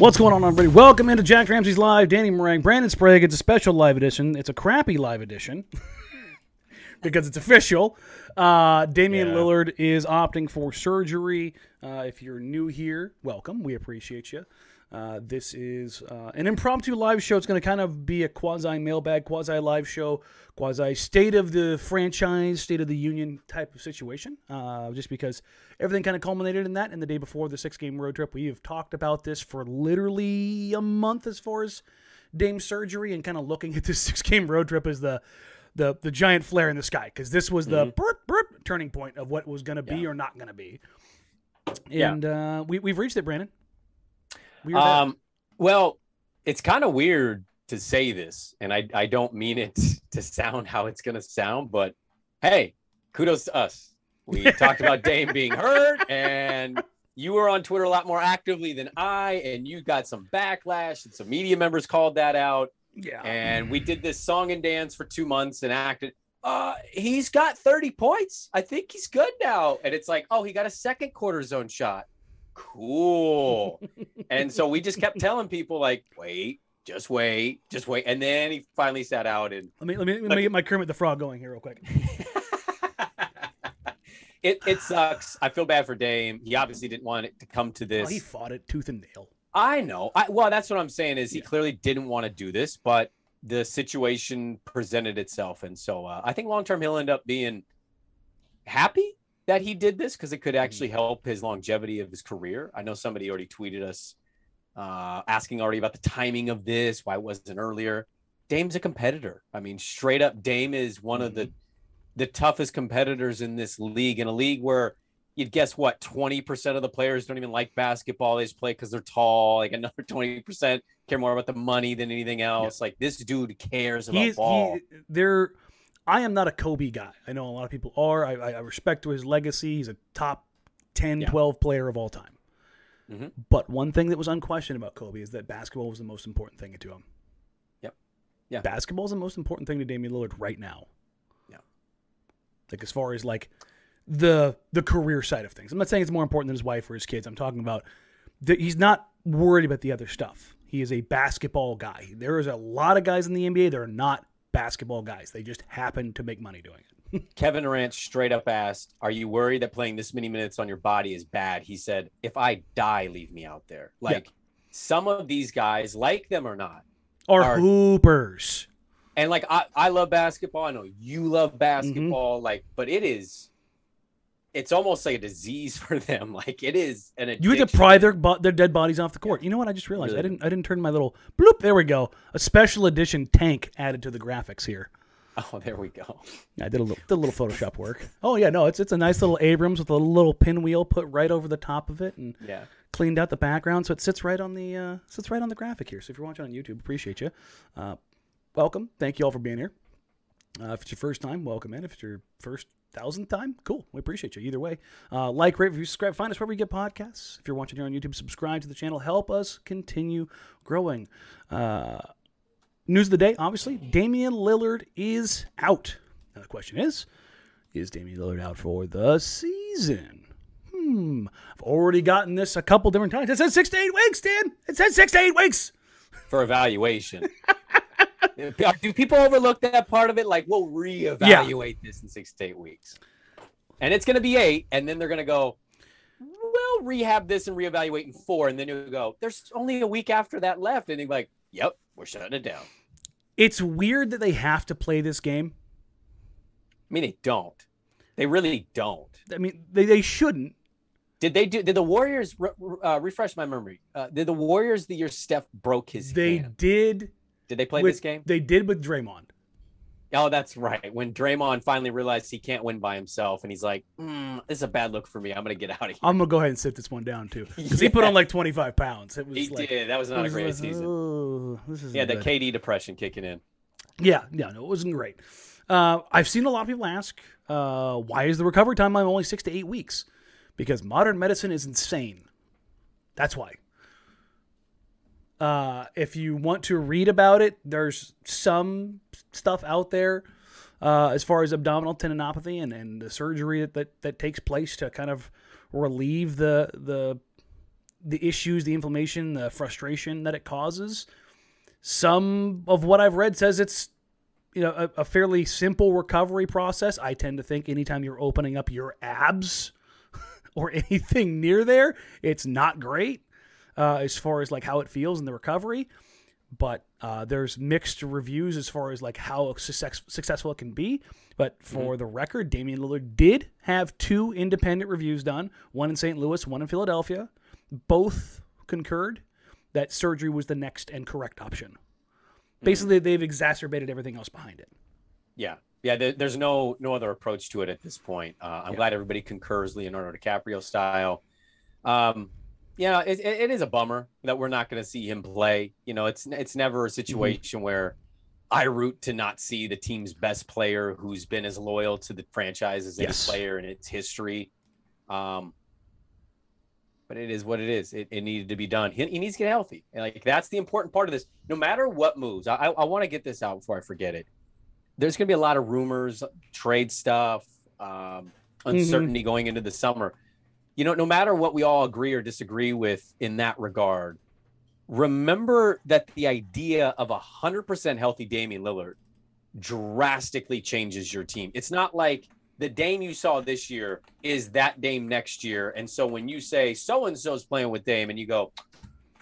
What's going on, everybody? Welcome into Jacked Ramsays Live. Danny Marang, Brandon Sprague. It's a special live edition. It's a crappy live edition because it's official. Uh, Damian Yeah. Lillard is opting for surgery. Uh, if you're new here, welcome. We appreciate you. Uh, this is uh, an impromptu live show. It's going to kind of be a quasi mailbag, quasi live show, quasi state of the franchise, state of the union type of situation. Uh, just because everything kind of culminated in that. And the day before the six game road trip, we have talked about this for literally a month as far as Dame surgery and kind of looking at this six game road trip as the the the giant flare in the sky because this was the burp, burp turning point of what was going to be Yeah. or not going to be. Yeah. And uh, we we've reached it, Brandon. We. Um, well, it's kind of weird to say this, and I, I don't mean it to sound how it's going to sound, but hey, kudos to us. We talked about Dame being hurt, and you were on Twitter a lot more actively than I, and you got some backlash, and some media members called that out. yeah. And we did this song and dance for two months and acted. Uh, he's got 30 points. I think he's good now. And it's like, oh, he got a second quarter zone shot. Cool. and so we just kept telling people, like, wait, just wait, just wait. And then he finally sat out and Let me let me let me get my Kermit the Frog going here real quick. it it sucks. I feel bad for Dame. He obviously didn't want it to come to Oh, this. he fought it tooth and nail. I know. I, well, that's what I'm saying is he Yeah. clearly didn't want to do this, but the situation presented itself, and so uh, I think long term he'll end up being happy that he did this because it could actually help his longevity of his career. I know somebody already tweeted us uh, asking already about the timing of this, why it wasn't earlier. Dame's a competitor. I mean, straight up, Dame is one of the the toughest competitors in this league, in a league where you'd guess what 20% of the players don't even like basketball they just play because they're tall like another 20% care more about the money than anything else like this dude cares about He's ball he, there. I am not a Kobe guy. I know a lot of people are. I, I I respect his legacy. He's a top 10, Yeah. 12 player of all time. Mhm. But one thing that was unquestioned about Kobe is that basketball was the most important thing to him. Yep. Yeah. Basketball is the most important thing to Damian Lillard right now. Yeah. Like as far as like the the career side of things. I'm not saying it's more important than his wife or his kids. I'm talking about that he's not worried about the other stuff. He is a basketball guy. There is a lot of guys in the NBA that are not basketball guys. They just happen to make money doing it. kevin durant straight up asked are you worried that playing this many minutes on your body is bad he said if i die leave me out there like some of these guys like them or not Are Are- hoopers. and like I, I love basketball i know you love Mm-hmm. basketball like but it is it's almost like a disease for them like it is an You had to pry their their dead bodies off the court. You know what? I just realized I didn't I didn't turn my little bloop. There we go. A special edition tank added to the graphics here. oh there we go I did a little did a little Photoshop work. Oh yeah, no, it's it's a nice little Abrams with a little pinwheel put right over the top of it and yeah cleaned out the background so it sits right on the uh, sits right on the graphic here. So if you're watching on YouTube, appreciate you. Uh, welcome. Thank you all for being here. Uh, if it's your first time, welcome in. If it's your first thousandth time, cool. We appreciate you either way. Uh, like, rate, review, subscribe. Find us wherever you get podcasts. If you're watching here on YouTube, subscribe to the channel. Help us continue growing. Uh, news of the day, obviously, Damian Lillard is out. Now the question is, is Damian Lillard out for the season? hmm, I've already gotten this a couple different times. It says six to eight weeks, Dan. It says six to eight weeks. for evaluation. Do people overlook that part of it? Like, we'll reevaluate this in six to eight weeks. And it's going to be eight. And then they're going to go, we'll rehab this and reevaluate in four. And then you go, there's only a week after that left. And they're like, yep, we're shutting it down. It's weird that they have to play this game. I mean, they don't. They really don't. I mean, they, they shouldn't. Did they do? Did the Warriors uh, refresh my memory? Uh, did the Warriors the year Steph broke his They hand? did. Did they play with- this game? They did with Draymond. Oh, that's right. When Draymond finally realized he can't win by himself, and he's like, mm, "This is a bad look for me. I'm gonna get out of here." I'm gonna go ahead and sit this one down too, because he put on like 25 pounds. It was he like, did. That was not a great like, season. "Oh, this is Yeah, the good." KD depression kicking in. Yeah, yeah, no, it wasn't great. Uh, I've seen a lot of people ask, uh, why is the recovery time only six to eight weeks? Because modern medicine is insane. That's why. Uh, if you want to read about it, there's some stuff out there uh, as far as abdominal tendinopathy and, and the surgery that, that, that takes place to kind of relieve the the the issues, the inflammation, the frustration that it causes some of what I've read says it's you know a, a fairly simple recovery process. I tend to think anytime you're opening up your abs or anything near there, it's not great uh, as far as like how it feels in the recovery. But uh, there's mixed reviews as far as like how success, successful it can be. But for the record, Damian Lillard did have two independent reviews done, one in St. Louis, one in Philadelphia. Both concurred that surgery was the next and correct option. Basically, they've exacerbated everything else behind it. Yeah, yeah. There, there's no no other approach to it at this point. Uh, I'm Yeah. glad everybody concurs Leonardo DiCaprio style. Um, yeah, it, it, it is a bummer that we're not going to see him play. You know, it's it's never a situation where I root to not see the team's best player who's been as loyal to the franchise as any player in its history. Um, but it is what it is. It, it needed to be done. He, he needs to get healthy. And like that's the important part of this. No matter what moves, I, I, I want to get this out before I forget it. There's going to be a lot of rumors, trade stuff, um, uncertainty going into the summer. You know, no matter what we all agree or disagree with in that regard, remember that the idea of a hundred percent healthy Damian Lillard drastically changes your team. It's not like the Dame you saw this year is that Dame next year. And so when you say so and so's playing with Dame and you go,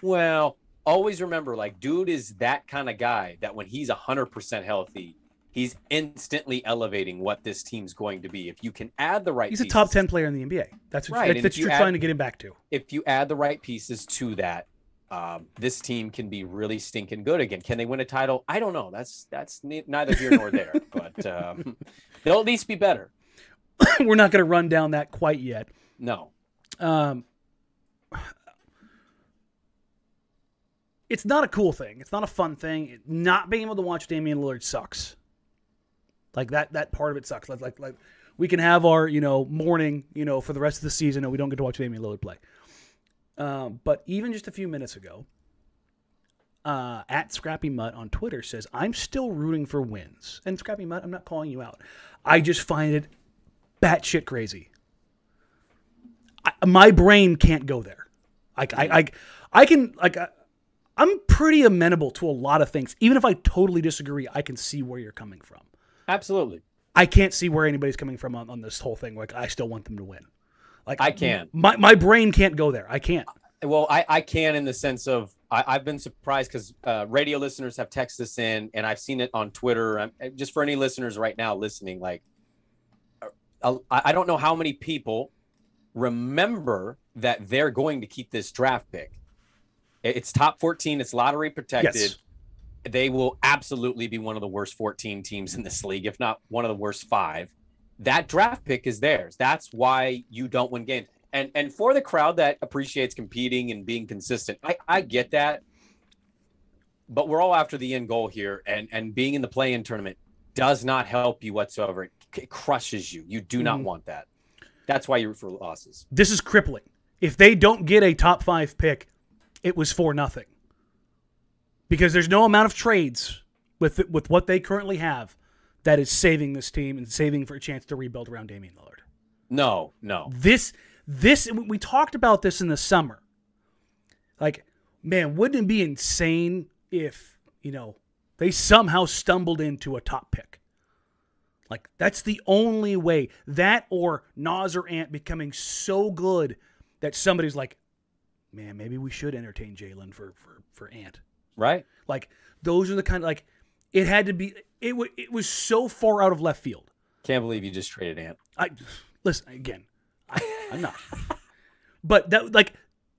well, always remember like dude is that kind of guy that when he's 100% healthy, he's instantly elevating what this team's going to be. If you can add the right He's a pieces- top 10 player in the NBA. That's what, Right, that's what you you're add- trying to get him back to. if you add the right pieces to that, um, this team can be really stinking good again. Can they win a title? I don't know. That's that's neither here nor there, but um, they'll at least be better. We're not going to run down that quite yet. No, Um, it's not a cool thing. It's not a fun thing. Not being able to watch Damian Lillard sucks. Like that that part of it sucks. Like like like we can have our you know morning you know for the rest of the season and we don't get to watch Damian Lillard play. Um, but even just a few minutes ago, uh, at Scrappy Mutt on Twitter says I'm still rooting for wins. And Scrappy Mutt, I'm not calling you out. I just find it batshit crazy. I, my brain can't go there. Like I, I, I can like I, I'm pretty amenable to a lot of things. Even if I totally disagree, I can see where you're coming from. Absolutely. I can't see where anybody's coming from on, on this whole thing. Like I still want them to win. Like I can't. My my brain can't go there. I can't. Well, I, I can in the sense of I, I've been surprised because uh, radio listeners have texted us in, and I've seen it on Twitter. Um, just for any listeners right now listening, like uh, I, I don't know how many people remember that they're going to keep this draft pick. It's top 14. It's lottery protected. Yes. They will absolutely be one of the worst 14 teams in this league, if not one of the worst five. That draft pick is theirs. That's why you don't win games. And and for the crowd that appreciates competing and being consistent, I, I get that. But we're all after the end goal here, and and being in the play-in tournament does not help you whatsoever. It, it crushes you. You do not Mhm. want that. That's why you root for losses. This is crippling. If they don't get a top five pick, it was for nothing. Because there's no amount of trades with with what they currently have that is saving this team and saving for a chance to rebuild around Damian Lillard. No, no. This this we talked about this in the summer. Like, man, wouldn't it be insane if, you know, they somehow stumbled into a top pick? Like, that's the only way. That or Nas or Ant becoming so good that somebody's like, man, maybe we should entertain Jalen for, for, for Ant. Right. Like, those are the kind of, like, it had to be, it, w- it was so far out of left field. Can't believe you just traded Ant. I, listen, again, I, I'm not. but that, like,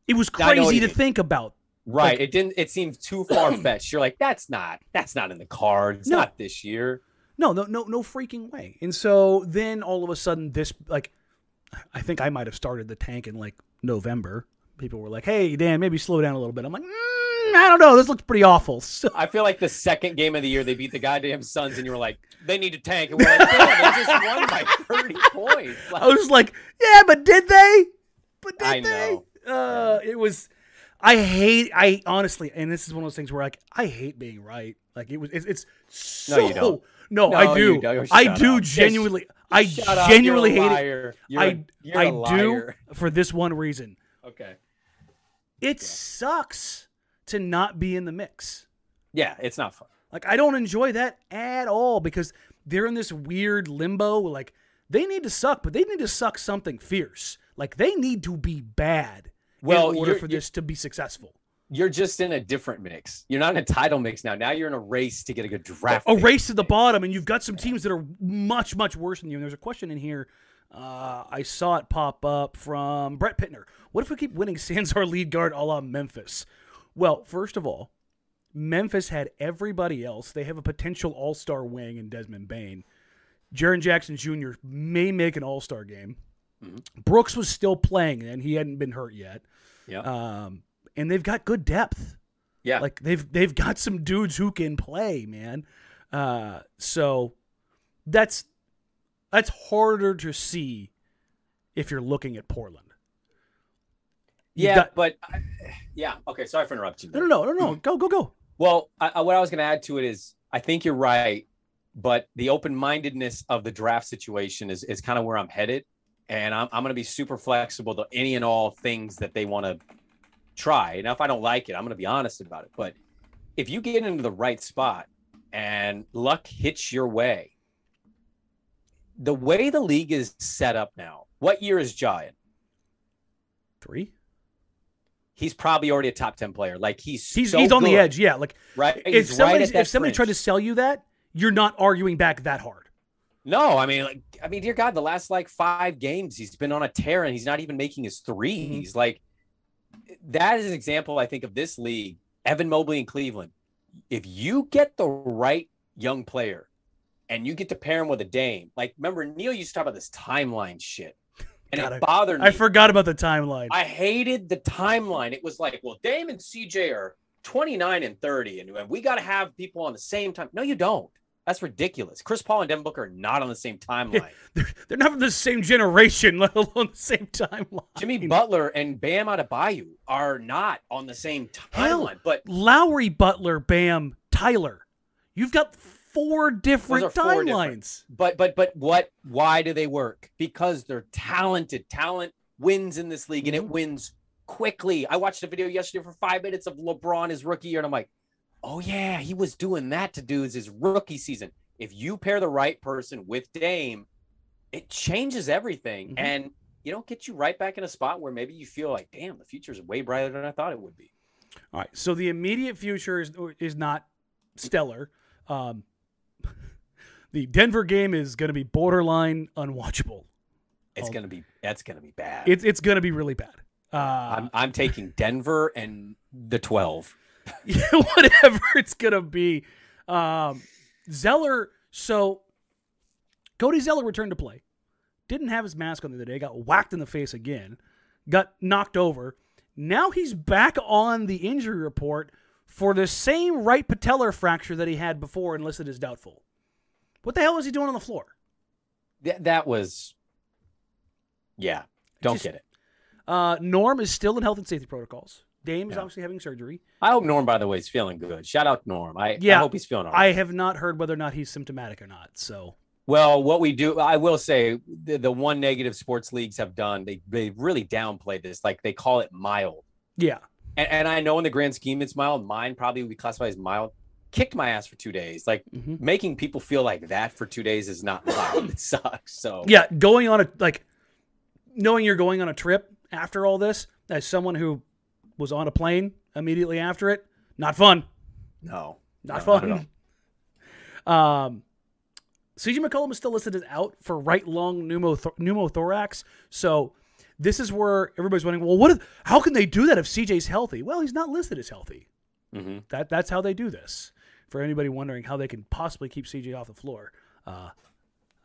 it was I know what crazy to mean. think about. Right. Like- it didn't. It seemed too far fetched. You're like, that's not. That's not in the cards. No. Not this year. No, no, no, no freaking way. And so then all of a sudden, this like, I think I might have started the tank in like November. People were like, "Hey, Dan, maybe slow down a little bit." I'm like, mm, I don't know. This looks pretty awful. So I feel like the second game of the year they beat the goddamn Suns, and you were like, they need to tank. And we're like, yeah, they just won by 30 points. Like, I was like, "Yeah, but did they? But did I they?" Uh, it was. I hate. I honestly, and this is one of those things where like I hate being right. Like it was. It's, it's so. No, you don't. No, No, I do. I do up. genuinely. I Shut genuinely hate it. You're I a, I do for this one reason. Okay. It sucks to not be in the mix. Yeah, it's not fun. Like I don't enjoy that at all because they're in this weird limbo. Like they need to suck, but they need to suck something fierce. Like they need to be bad Well, in order for this to be successful. You're just in a different mix. You're not in a title mix now. Now you're in a race to get a good draft. A race to the bottom, and you've got some teams that are much, much worse than you. And there's a question in here. Uh, I saw it pop up from Brett Pittner. What if we keep winning sans our lead guard a la Memphis? Well, first of all, Memphis had everybody else. They have a potential all star wing in Desmond Bane. Jaren Jackson Jr. may make an all star game. Brooks was still playing, and he hadn't been hurt yet. Yeah. Um, and they've got good depth. yeah. Like they've they've got some dudes who can play, man. Uh, so that's that's harder to see if you're looking at Portland. Yeah, got- but I- yeah. Okay. Sorry for interrupting. no, no, no, no, no. Go, go, go. Well, I, what I was going to add to it is I think you're right, but the open mindedness of the draft situation is, is kind of where I'm headed. And I'm, I'm going to be super flexible to any and all things that they want to try. Now, if I don't like it, I'm going to be honest about it. But if you get into the right spot and luck hits your way, the way the league is set up now, what year is Giant? Three. He's probably already a top 10 player. Like he's He's so he's on the edge. Yeah. Like right? if He's somebody right if somebody tried to sell you that, you're not arguing back that hard. No, I mean, like, I mean, dear God, the last like five games, he's been on a tear and he's not even making his 3s mm-hmm. Like, that is an example, I think, of this league. Evan Mobley in Cleveland. If you get the right young player and you get to pair him with a Dame, like, remember, Neil used to talk about this timeline shit, and God, it bothered me. I forgot about the timeline. I hated the timeline. It was like, well, Dame and CJ are 29 and 30, and we got to have people on the same time. No, you don't. That's ridiculous. Chris Paul and Devin Booker are not on the same timeline. they're, they're not from the same generation, let alone the same timeline. Jimmy Butler and Bam Adebayo are not on the same Hell, timeline. But Lowry, Butler, Bam, Tyler. You've got four different timelines. but but but what? Why do they work? Because they're talented. Talent wins in this league, and it Mhm. wins quickly. I watched a video yesterday for five minutes of LeBron his rookie year, and I'm like, oh yeah, he was doing that to dudes his rookie season. If you pair the right person with Dame, it changes everything, Mhm. and you know, get you right back in a spot where maybe you feel like, damn, the future is way brighter than I thought it would be. All right. So the immediate future is is not stellar. Um, the Denver game is going to be borderline unwatchable. It's Oh. gonna be that's gonna be bad. It's it's going to be really bad. Uh, I'm I'm taking Denver and the 12. whatever it's going to be. Um, Zeller. So Cody Zeller returned to play. Didn't have his mask on the other day. Got whacked in the face again. Got knocked over. Now he's back on the injury report for the same right patellar fracture that he had before and listed as doubtful. What the hell was he doing on the floor? Th- that was yeah. Don't Just- get it. Uh, Norm is still in health and safety protocols. Dame is Yeah. obviously having surgery. I hope Norm, by the way, is feeling good. Shout out Norm. I, Yeah, I hope he's feeling all right. I have not heard whether or not he's symptomatic or not. So Well, what we do, I will say, the, the one negative sports leagues have done, they they really downplay this. Like they call it mild. Yeah. And, and I know in the grand scheme it's mild. Mine probably would be classified as mild. Kicked my ass for two days. Like Mhm. making people feel like that for two days is not fun. it sucks. So Yeah, going on a like knowing you're going on a trip after all this, as someone who was on a plane immediately after it, not fun. no, Not No, not fun. um CJ McCollum is still listed as out for right lung pneumoth- pneumothorax. So this is where everybody's wondering, well, what? If, how can they do that if CJ's healthy? Well, he's not listed as healthy. hmm That that's how they do this. For anybody wondering how they can possibly keep CJ off the floor, uh,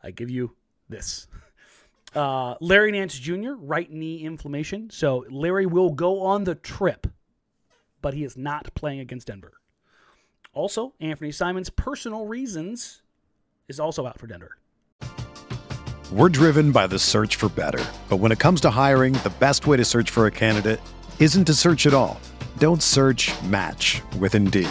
I give you this. Uh, Larry Nance Jr. right knee inflammation, so Larry will go on the trip, but he is not playing against Denver. Also, Anfernee Simons' personal reasons is also out for Denver. We're driven by the search for better. But when it comes to hiring, the best way to search for a candidate isn't to search at all. Don't search match with Indeed.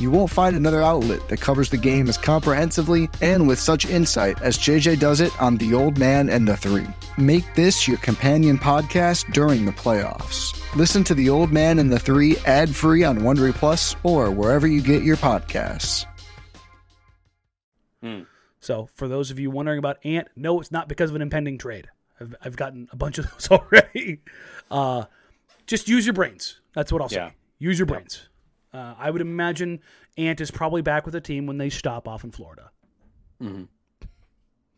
You won't find another outlet that covers the game as comprehensively and with such insight as JJ does it on The Old Man and the Three. Make this your companion podcast during the playoffs. Listen to The Old Man and the Three ad free on Wondery Plus or wherever you get your podcasts. So, for those of you wondering about Ant, no, it's not because of an impending trade. I've, I've gotten a bunch of those already. Uh, just use your brains. That's what I'll say. Use your brains. Uh, I would imagine Ant is probably back with the team when they stop off in Florida. Mhm.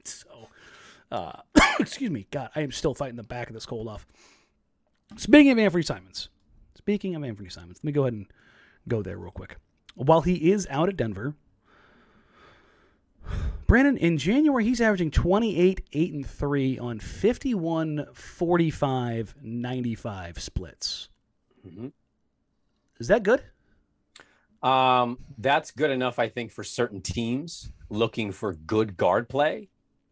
So, uh, excuse me. God, I am still fighting the back of this cold off. Speaking of Anfernee Simons, speaking of Anfernee Simons, let me go ahead and go there real quick. While he is out at Denver, Brandon, in January, he's averaging 28, 8, and 3 on 51, 45, 95 splits. Mhm. Is that good? Um, that's good enough, I think, for certain teams looking for good guard play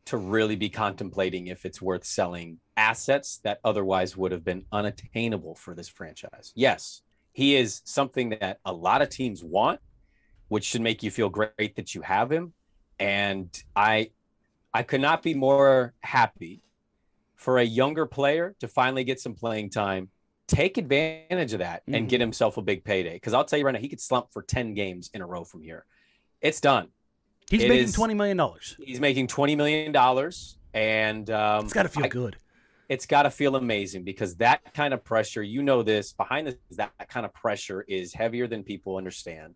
to really be contemplating if it's worth selling assets that otherwise would have been unattainable for this franchise. Yes, he is something that a lot of teams want, which should make you feel great that you have him. And I I could not be more happy for a younger player to finally get some playing time take advantage of that and Mhm. get himself a big payday. Because I'll tell you right now, he could slump for 10 games in a row from here. It's done. He's It making is- $20 million. He's making $20 million. And um, It's got to feel I- good. it's got to feel amazing because that kind of pressure, you know, this behind this, that kind of pressure is heavier than people understand.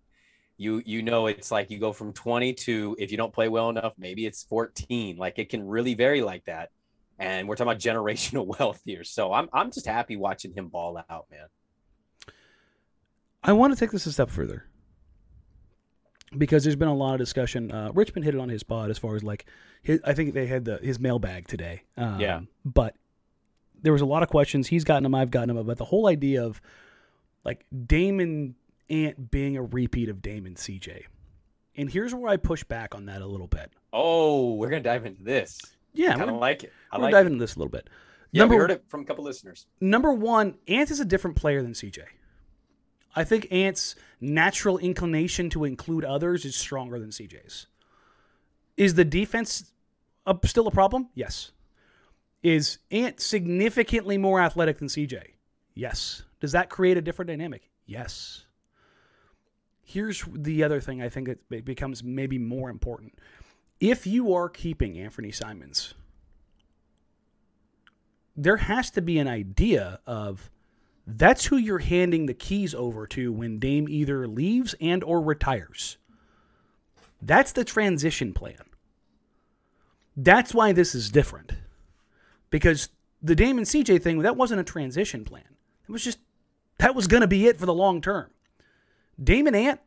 You, you know, it's like you go from 20 to if you don't play well enough, maybe it's 14. Like it can really vary like that. And we're talking about generational wealth here. So I'm, I'm just happy watching him ball out, man. I want to take this a step further. because there's been a lot of discussion. Uh, Richmond hit it on his pod as far as like, his, I think they had the his mailbag today. Um, Yeah. But there was a lot of questions. He's gotten them. I've gotten them. But the whole idea of like Damon Ant being a repeat of Damon CJ, and here's where I push back on that a little bit. Oh, we're gonna dive into this. Yeah, I kind we're, of like it. I we're like dive it. into this a little bit. Yeah, number we heard it from a couple listeners. number one, Ant is a different player than CJ. I think Ant's natural inclination to include others is stronger than CJ's. Is the defense a, still a problem? Yes. Is Ant significantly more athletic than CJ? Yes. Does that create a different dynamic? Yes. Here's the other thing I think it becomes maybe more important. If you are keeping Anfernee Simons, there has to be an idea of that's who you're handing the keys over to when Dame either leaves and or retires. That's the transition plan. That's why this is different. Because the Dame and CJ thing, that wasn't a transition plan. It was just that was going to be it for the long term. Dame and Ant,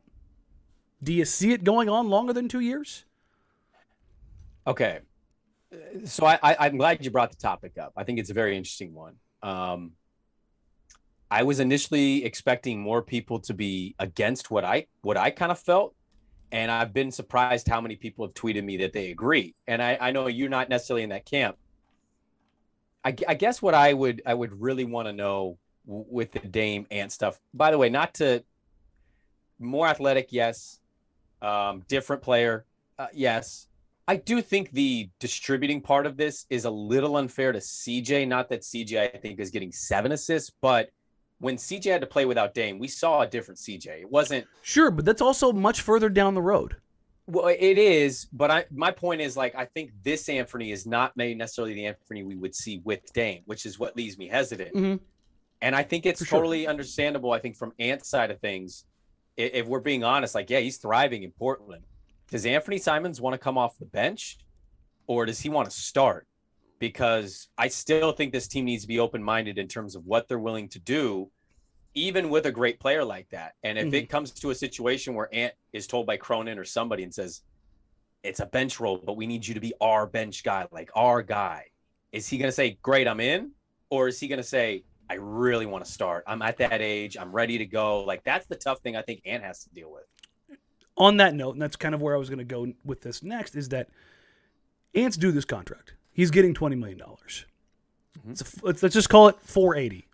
do you see it going on longer than 2 years? Okay. So I, I, I'm glad you brought the topic up. I think it's a very interesting one. Um, I was initially expecting more people to be against what I what I kind of felt, and I've been surprised how many people have tweeted me that they agree. And I, I know you're not necessarily in that camp. I, I guess what I would I would really want to know with the Dame Ant stuff. By the way, not to more athletic, yes. Um, different player, uh, yes. I do think the distributing part of this is a little unfair to CJ. Not that CJ, I think, is getting seven assists, but when CJ had to play without Dame, we saw a different CJ. It wasn't Sure, but that's also much further down the road. well, it is, but I my point is like I think this Anfernee is not maybe necessarily the Anfernee we would see with Dame, which is what leaves me hesitant. Mhm. And I think it's For sure. totally understandable. I think from Ant's side of things, if we're being honest, like yeah, he's thriving in Portland. Does Anfernee Simons want to come off the bench, or does he want to start? Because I still think this team needs to be open minded in terms of what they're willing to do, even with a great player like that. And if it mm-hmm. comes to a situation where Ant is told by Cronin or somebody and says, it's a bench role, but we need you to be our bench guy, like our guy. Is he going to say, great, I'm in? Or is he going to say, I really want to start. I'm at that age. I'm ready to go. Like, that's the tough thing I think Ant has to deal with. On that note, and that's kind of where I was going to go with this next, is that Ant's do this contract. He's getting twenty million dollars. Mm-hmm. F- let's, let's just call it four eighty.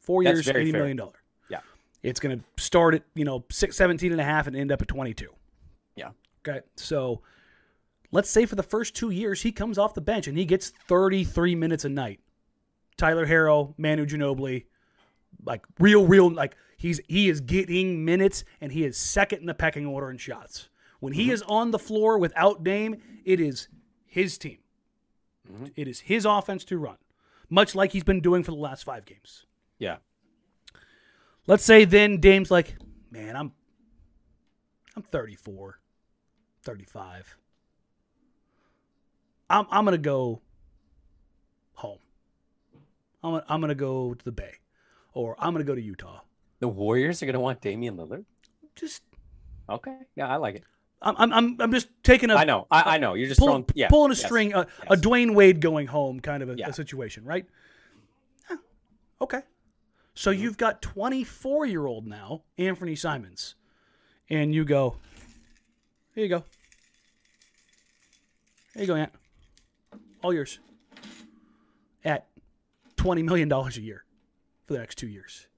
Four That's years, eighty fair. million dollar. Yeah. It's going to start at you know six, 17 and a half and end up at twenty two. Yeah. Okay, so let's say for the first two years he comes off the bench and he gets thirty three minutes a night. Tyler Herro, Manu Ginobili, like real, real, like he's he is getting minutes and he is second in the pecking order in shots. When he mm-hmm. is on the floor without Dame, it is his team. Mm-hmm. It is his offense to run, much like he's been doing for the last five games. Yeah. Let's say then Dame's like, man, I'm I'm 34, 35. I'm I'm gonna go home. I'm I'm gonna go to the Bay, or I'm gonna go to Utah. The Warriors are going to want Damian Lillard? Just Okay. Yeah, I like it. I'm I'm I'm, I'm just taking a I know. I, I know. You're just pull- throwing, yeah, pulling a yes, string, a, a. Dwyane Wade going home kind of a, Yeah. a situation, right? Okay. So Mm-hmm. you've got 24 year old now, Anfernee Simons, and you go, here you go. Here you go, Ant. All yours. At $20 million a year for the next two years.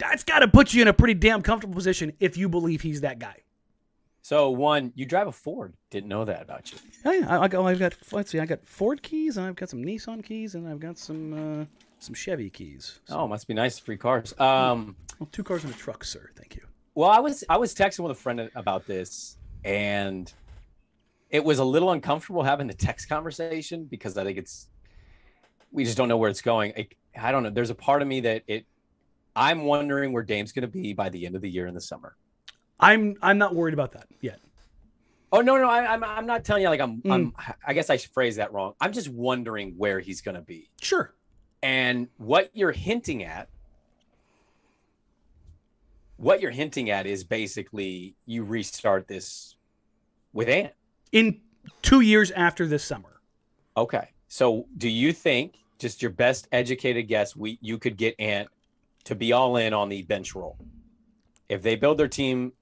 That's got to put you in a pretty damn comfortable position if you believe he's that guy. So, one, you drive a Ford. Didn't know that about you. Oh yeah, I, I got, I've got let's see, I got Ford keys and I've got some Nissan keys and I've got some uh, some Chevy keys. So, Oh, must be nice. Free cars. Um, well, two cars and a truck, sir. Thank you. Well, I was I was texting with a friend about this, and it was a little uncomfortable having the text conversation because I think it's we just don't know where it's going. I, I don't know. There's a part of me that it I'm wondering where Dame's going to be by the end of the year in the summer. I'm I'm not worried about that yet. Oh no, no, I, I'm I'm not telling you like I'm, Mm. I'm I guess I should phrase that wrong. I'm just wondering where he's going to be. Sure. And what you're hinting at what you're hinting at is basically you restart this with Ant. In two years after this summer. Okay. So do you think, just your best educated guess, we you could get Ant to be all in on the bench role? If they build their team,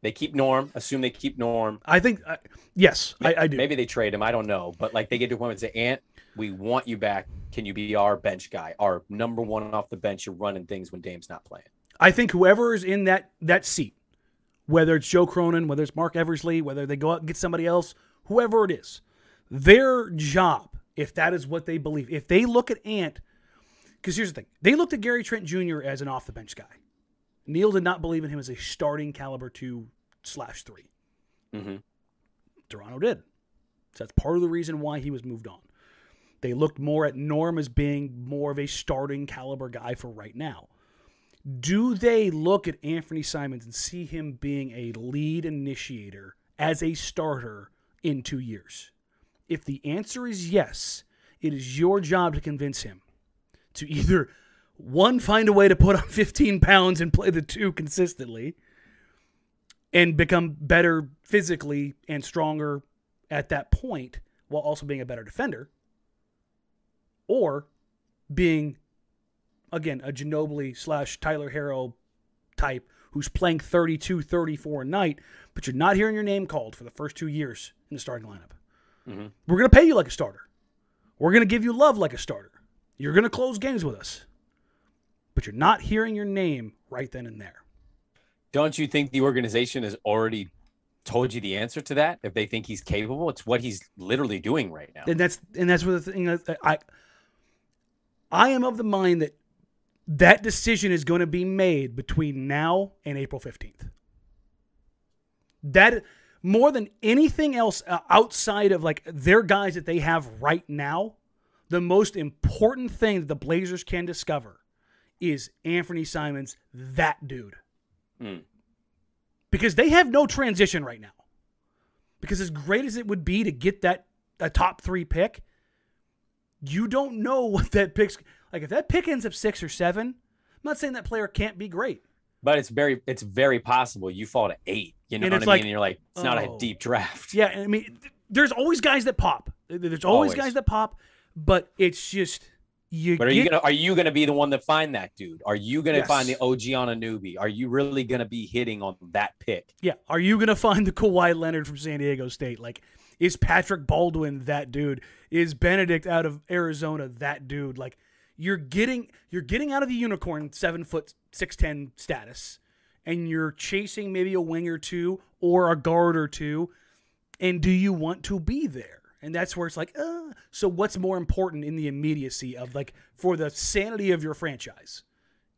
they keep Norm, assume they keep Norm. I think, uh, yes, I, I do. Maybe they trade him. I don't know. But like they get to a point and say, Ant, we want you back. Can you be our bench guy, our number one off the bench? You're running things when Dame's not playing. I think whoever is in that that seat, whether it's Joe Cronin, whether it's Mark Eversley, whether they go out and get somebody else, whoever it is, their job, if that is what they believe, if they look at Ant, because here's the thing, they looked at Gary Trent Jr. as an off the bench guy. Neil did not believe in him as a starting caliber two slash 3 Mm-hmm. Toronto did. So that's part of the reason why he was moved on. They looked more at Norm as being more of a starting caliber guy for right now. Do they look at Anfernee Simons and see him being a lead initiator as a starter in two years? If the answer is yes, it is your job to convince him to either one, find a way to put on 15 pounds and play the two consistently and become better physically and stronger at that point while also being a better defender or being again a Ginobili slash Tyler Herro type who's playing 32 34 a night but you're not hearing your name called for the first two years in the starting lineup. Mhm. we're going to pay you like a starter. We're going to give you love like a starter you're going to close games with us but you're not hearing your name right then and there Don't you think the organization has already told you the answer to that? If they think he's capable, it's what he's literally doing right now. and that's and that's what the thing is, I I am of the mind that that decision is going to be made between now and April 15th. That more than anything else uh, outside of like their guys that they have right now, the most important thing that the Blazers can discover is Anfernee Simons, that dude. Hmm. Because they have no transition right now. Because as great as it would be to get that a top three pick, you don't know what that pick's like. If that pick ends up six or seven, I'm not saying that player can't be great. But it's very it's very possible you fall to eight. You know And what I it's mean? like, and you're like, it's not a oh. deep draft. Yeah, I mean, there's always guys that pop. There's always, Always. guys that pop, but it's just you. But are get, you gonna are you gonna be the one to find that dude? Are you gonna Yes. find the OG Anunoby? Are you really gonna be hitting on that pick? Yeah, are you gonna find the Kawhi Leonard from San Diego State? Like, is Patrick Baldwin that dude? Is Bennedict out of Arizona that dude? Like, you're getting you're getting out of the unicorn seven foot six ten status, and you're chasing maybe a wing or two or a guard or two, and do you want to be there? And that's where it's like, uh, so what's more important in the immediacy of like for the sanity of your franchise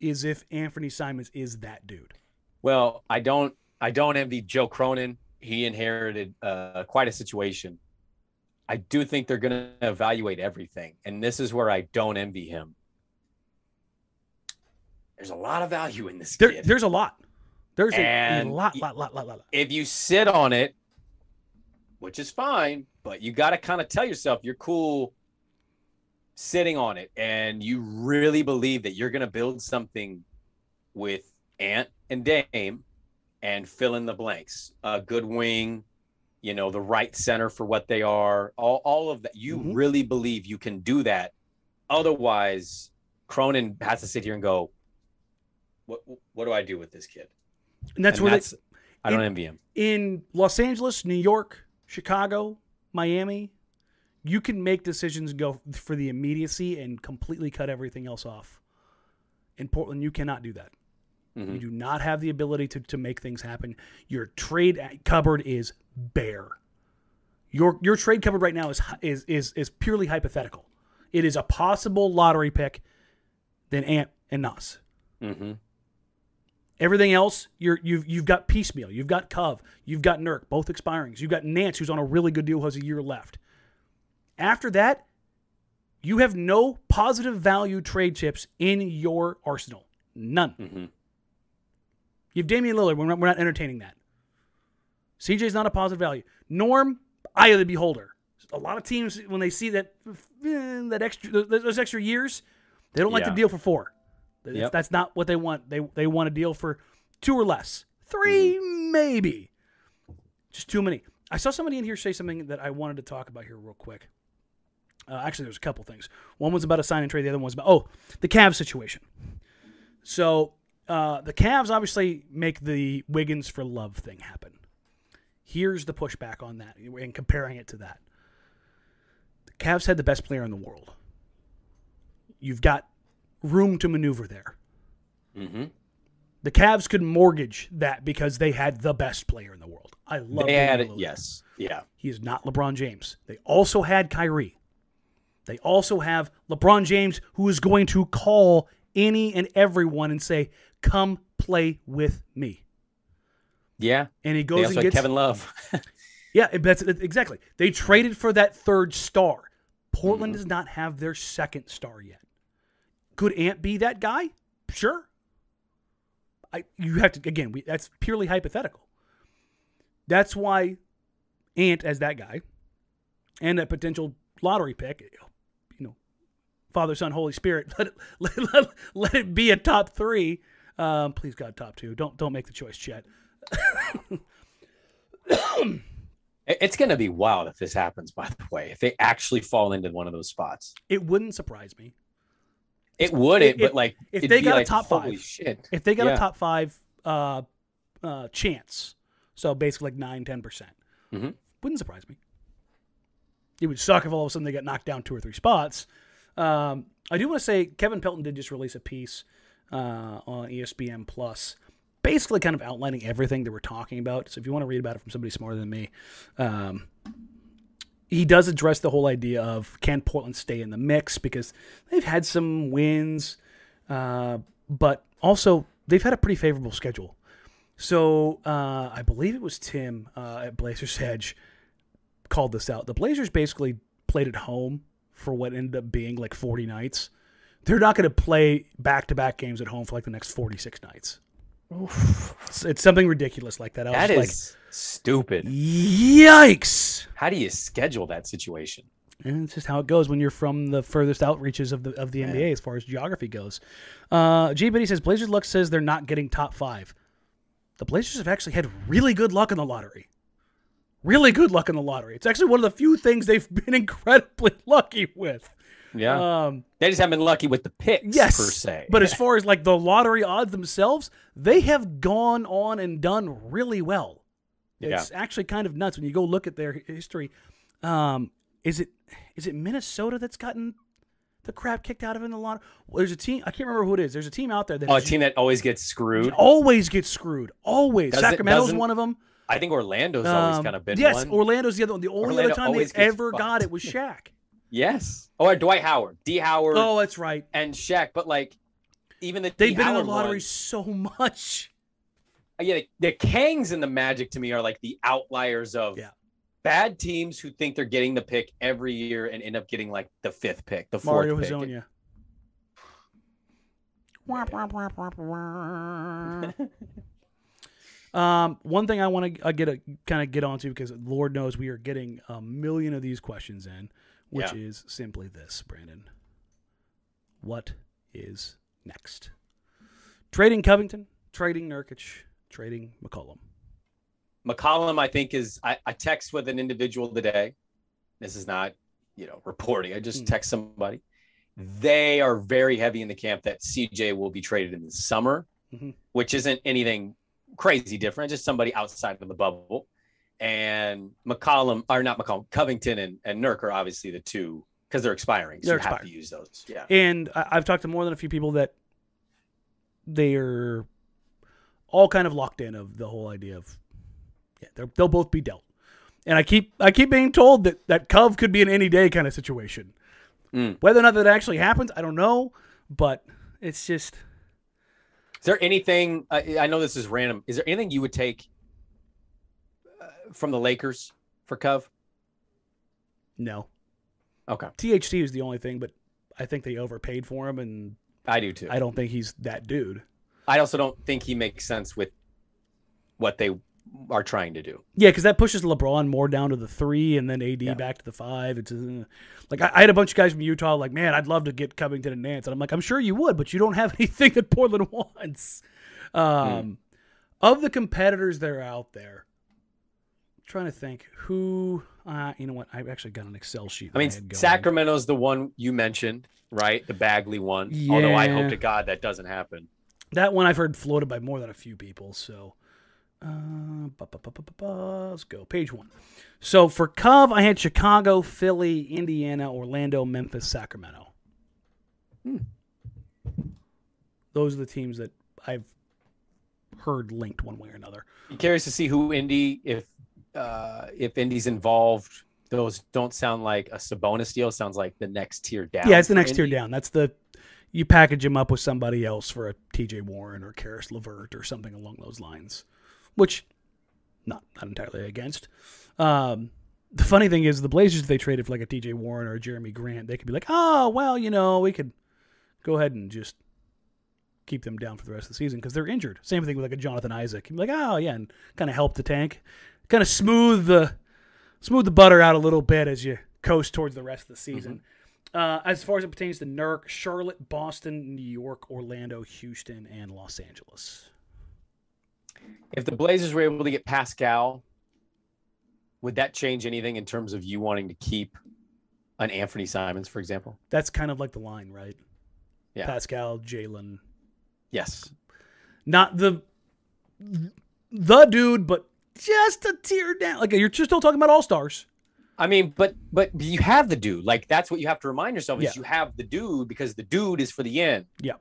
is if Anfernee Simons is that dude. Well, I don't I don't envy Joe Cronin. He inherited uh, quite a situation. I do think they're going to evaluate everything, and this is where I don't envy him. There's a lot of value in this There, there's a lot. There's a, a lot, lot, lot, lot, lot, lot. if you sit on it, which is fine, but you got to kind of tell yourself you're cool sitting on it and you really believe that you're going to build something with Ant and Dame and fill in the blanks. A good wing, you know, the right center for what they are, all, all of that. You Mhm. really believe you can do that. Otherwise, Cronin has to sit here and go, what, what do I do with this kid? And that's And where that's, I don't in- envy him. in Los Angeles, New York, Chicago, Miami, you can make decisions go for the immediacy and completely cut everything else off. In Portland, you cannot do that. Mhm. You do not have the ability to, to make things happen. Your trade cupboard is bare. Your your trade cupboard right now is is is is purely hypothetical. It is a possible lottery pick, then Ant and Nas. Mm-hmm. Everything else, you're you've you've got piecemeal. You've got Cove. You've got Nurk, both expirings. You've got Nance, who's on a really good deal, who has a year left. After that, you have no positive value trade chips in your arsenal. None. Mm-hmm. You have Damian Lillard. We're not, we're not entertaining that. CJ's not a positive value. Norm, eye of the beholder. A lot of teams, when they see that eh, that extra those those extra years, they don't like Yeah. to deal for four. That's- Yep. That's not what they want. They they want to deal for two or less. 3 maybe. Just too many. I saw somebody in here say something that I wanted to talk about here real quick. Uh, actually, there's a couple things. One was about a sign and trade. The other one was about oh, the Cavs situation. So uh, the Cavs obviously make the Wiggins for Love thing happen. Here's the pushback on that, and comparing it to that. The Cavs had the best player in the world. You've got room to maneuver there. Mm-hmm. The Cavs could mortgage that because they had the best player in the world. I love. They had it. Yes. Yeah. He is not LeBron James. They also had Kyrie. They also have LeBron James, who is going to call any and everyone and say, "Come play with me." Yeah. And he goes and gets Kevin Love. yeah, that's it- exactly. They traded for that third star. Portland Mm-hmm. does not have their second star yet. Could Ant be that guy? Sure. I you have to again. We, that's purely hypothetical. That's why Ant as that guy, and a potential lottery pick. You know, Father, Son, Holy Spirit. Let it let, let, let it be a top three. Um, please God, top two. Don't don't make the choice, Chet. It's going to be wild if this happens, by the way, if they actually fall into one of those spots. It wouldn't surprise me. It wouldn't, but like, if they got a top five. shit. If they got a top five uh, uh, chance, so basically like 9 10%, percent Mhm. wouldn't surprise me. It would suck if all of a sudden they got knocked down two or three spots. Um, I do want to say Kevin Pelton did just release a piece uh, on ESPN Plus, basically kind of outlining everything that we're talking about. So if you want to read about it from somebody smarter than me, um, he does address the whole idea of can Portland stay in the mix because they've had some wins, uh, but also they've had a pretty favorable schedule. So uh, I believe it was Tim uh, at Blazer's Edge called this out. The Blazers basically played at home for what ended up being like 40 nights. They're not going to play back to back games at home for like the next 46 nights. It's, it's something ridiculous like that. I That is stupid. yikes. How do you schedule that situation? And it's just how it goes when you're from the furthest outreaches of the of the NBA as far as geography goes. Uh, G. Biddy says Blazers luck says they're not getting top five. The Blazers have actually had really good luck in the lottery. Really good luck in the lottery. It's actually one of the few things they've been incredibly lucky with. Yeah. Um, they just haven't been lucky with the picks, yes, per se. But as far as like the lottery odds themselves, they have gone on and done really well. It's actually kind of nuts when you go look at their history. Um, is it is it Minnesota that's gotten the crap kicked out of it in the lottery? Well, there's a team I can't remember who it is. There's a team out there that oh, a team that always gets screwed. always gets screwed. Always. Does Sacramento's doesn't- one of them. I think Orlando's always Um, kind of been yes, one. Orlando's the other one. The only Orlando other time they always gets ever got it was Shaq. Yes. Oh, Or Dwight Howard, D. Howard, oh, that's right. and Shaq. But like, even the They've D. been in the lottery one- so much. yeah, the, the Kings and the Magic to me are like the outliers of Yeah. bad teams who think they're getting the pick every year and end up getting like the fifth pick, the fourth Mario pick. Hezonja. Um, one thing I want to uh, get a kind of get onto because Lord knows we are getting a million of these questions in, which Yeah. is simply this, Brandon. What is next? Trading Covington, trading Nurkic, trading McCollum. McCollum, I think, is I, I text with an individual today. This is not, you know, reporting. I just Mm. text somebody. They are very heavy in the camp that CJ will be traded in the summer, Mhm. which isn't anything crazy different, just somebody outside of the bubble. And McCollum, or not McCollum, Covington and, and Nurk are obviously the two because they're expiring. So They're you have to use those. Yeah. And I, I've talked to more than a few people that they're all kind of locked in of the whole idea of yeah, they're, they'll both be dealt. And I keep I keep being told that that Cove could be an any day kind of situation. Mm. Whether or not that actually happens, I don't know. But it's just Is there anything? I, I know this is random. Is there anything you would take from the Lakers for Cov? no. Okay, THT is the only thing, but I think they overpaid for him, and I do too. I don't think he's that dude. I also don't think he makes sense with what they are trying to do. Yeah, because that pushes LeBron more down to the three, and then AD Yeah. back to the five. It's uh, like I, I had a bunch of guys from Utah like, man, I'd love to get Covington and Nance, and I'm like, I'm sure you would, but you don't have anything that Portland wants. Um, of the competitors that are out there, trying to think who. Uh, you know what? I've actually got an Excel sheet. I mean, that had going. Sacramento's the one you mentioned, right? The Bagley one. yeah. Although I hope to God that doesn't happen. That one I've heard floated by more than a few people. So, uh, ba, ba, ba, let's go. Page one. So for Cov, I had Chicago, Philly, Indiana, Orlando, Memphis, Sacramento. Hmm. Those are the teams that I've heard linked one way or another. Be curious to see who Indy, if uh, if Indy's involved. Those don't sound like a Sabonis deal. Sounds like the next tier down. yeah, it's the next tier down. That's the you package him up with somebody else for a TJ Warren or Caris LeVert or something along those lines, which not not entirely against. Um, the funny thing is, the Blazers if they traded for like a TJ Warren or a Jerami Grant, they could be like, oh well, you know, we could go ahead and just keep them down for the rest of the season because they're injured. Same thing with like a Jonathan Isaac. You'd be like, oh yeah, and kind of help the tank, kind of smooth the smooth the butter out a little bit as you coast towards the rest of the season. Uh, as far as it pertains to Nurk, Charlotte, Boston, New York, Orlando, Houston, and Los Angeles. If the Blazers were able to get Pascal, would that change anything in terms of you wanting to keep an Anfernee Simons, for example? That's kind of like the line, right? Yeah. Pascal, Jalen, Yes. not the the dude, but just a tear down. Like you're just still talking about all stars. I mean, but but you have the dude. Like that's what you have to remind yourself is Yeah. you have the dude because the dude is for the end. Yeah.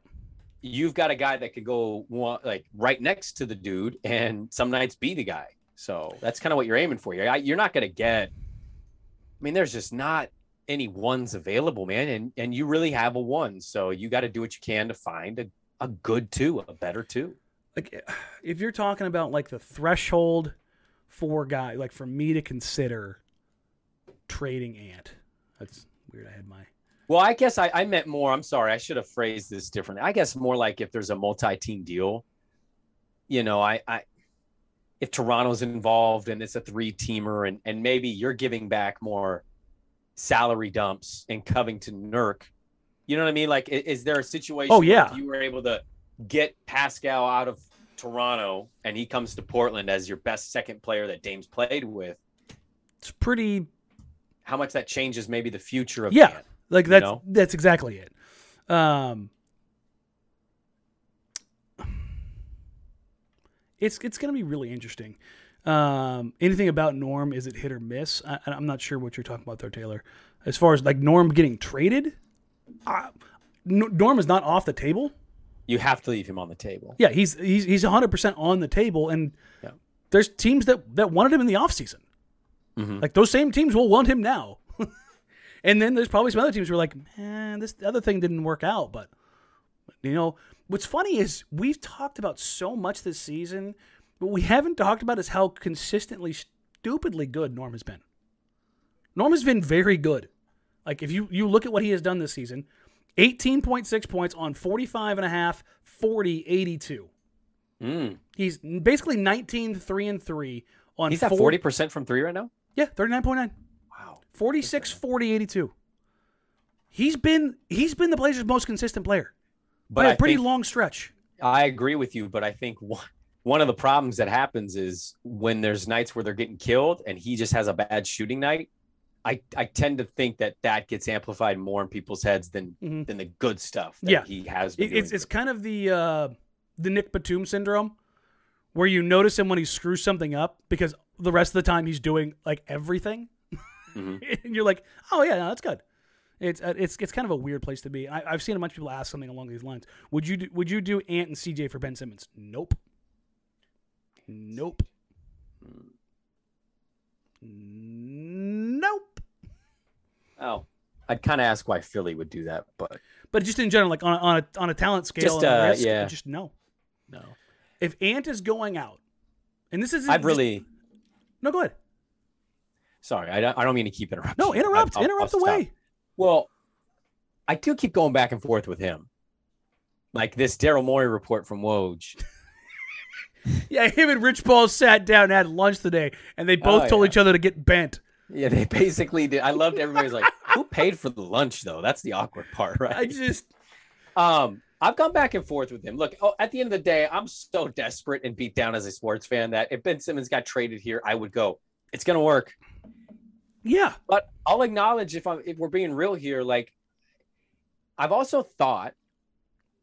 You've got a guy that could go like right next to the dude and some nights be the guy. So that's kind of what you're aiming for. You're, you're not going to get. I mean, there's just not any ones available, man, and and you really have a one. So you got to do what you can to find a, a good two, a better two. Like if you're talking about like the threshold for a guy, like for me to consider trading Ant. That's weird. I had my Well, I guess I, I meant more. I'm sorry. I should have phrased this differently. I guess more like if there's a multi-team deal, you know, I, I if Toronto's involved and it's a three-teamer and and maybe you're giving back more salary dumps in Covington Nurk, you know what I mean? Like, i- is there a situation? Oh, yeah. if you were able to get Pascal out of Toronto and he comes to Portland as your best second player that Dame's played with, it's pretty how much that changes maybe the future of Yeah. Ant? Like You that's know? that's exactly it. Um, it's it's gonna be really interesting. Um, anything about Norm is it hit or miss? I, I'm not sure what you're talking about there, Taylor. As far as like Norm getting traded, uh, Norm is not off the table. You have to leave him on the table. Yeah, he's he's he's 100 percent on the table, and Yeah. there's teams that that wanted him in the offseason. Mhm. Like those same teams will want him now. and then there's probably some other teams who are like, man, this other thing didn't work out. But you know, what's funny is we've talked about so much this season, but we haven't talked about is how consistently stupidly good Norm has been. Norm has been very good. Like if you you look at what he has done this season, 18.6 points on 45 and a half, 40, 82. Mm. He's basically 19 3 and 3 on He's at 40% from three right now. Yeah, 39.9. Wow. 46 40 82 he's been he's been the blazers most consistent player But a pretty think, long stretch I agree with you, but I think one, one of the problems that happens is when there's nights where they're getting killed and he just has a bad shooting night. I, I tend to think that that gets amplified more in people's heads than Mhm. than the good stuff that Yeah. he has. Been it's doing. it's kind of the uh the Nic Batum syndrome where you notice him when he screws something up because the rest of the time he's doing like everything Mhm. and you're like oh yeah no, that's good it's uh, it's it's kind of a weird place to be I, i've seen a bunch of people ask something along these lines would you do, would you do ant and cj for ben simmons nope nope nope oh, I'd kind of ask why Philly would do that, but But just in general, like on a, on a, on a talent scale, Just, and uh, risk, yeah. just no. no, If Ant is going out, and this is I've really no. Go ahead. sorry. I don't, I don't mean to keep interrupting. No, interrupt. I'll- I'll interrupt stop. away. Well, I do keep going back and forth with him. Like this Daryl Morey report from Woj. Yeah, him and Rich Paul sat down and had lunch today, and they both Oh, told yeah. each other to get bent. Yeah, they basically did. I loved everybody's like, who paid for the lunch though? That's the awkward part, right? I just Um, I've gone back and forth with him. Look, oh, at the end of the day, I'm so desperate and beat down as a sports fan that if Ben Simmons got traded here, I would go. It's gonna work. Yeah. But I'll acknowledge if I'm if we're being real here, like I've also thought,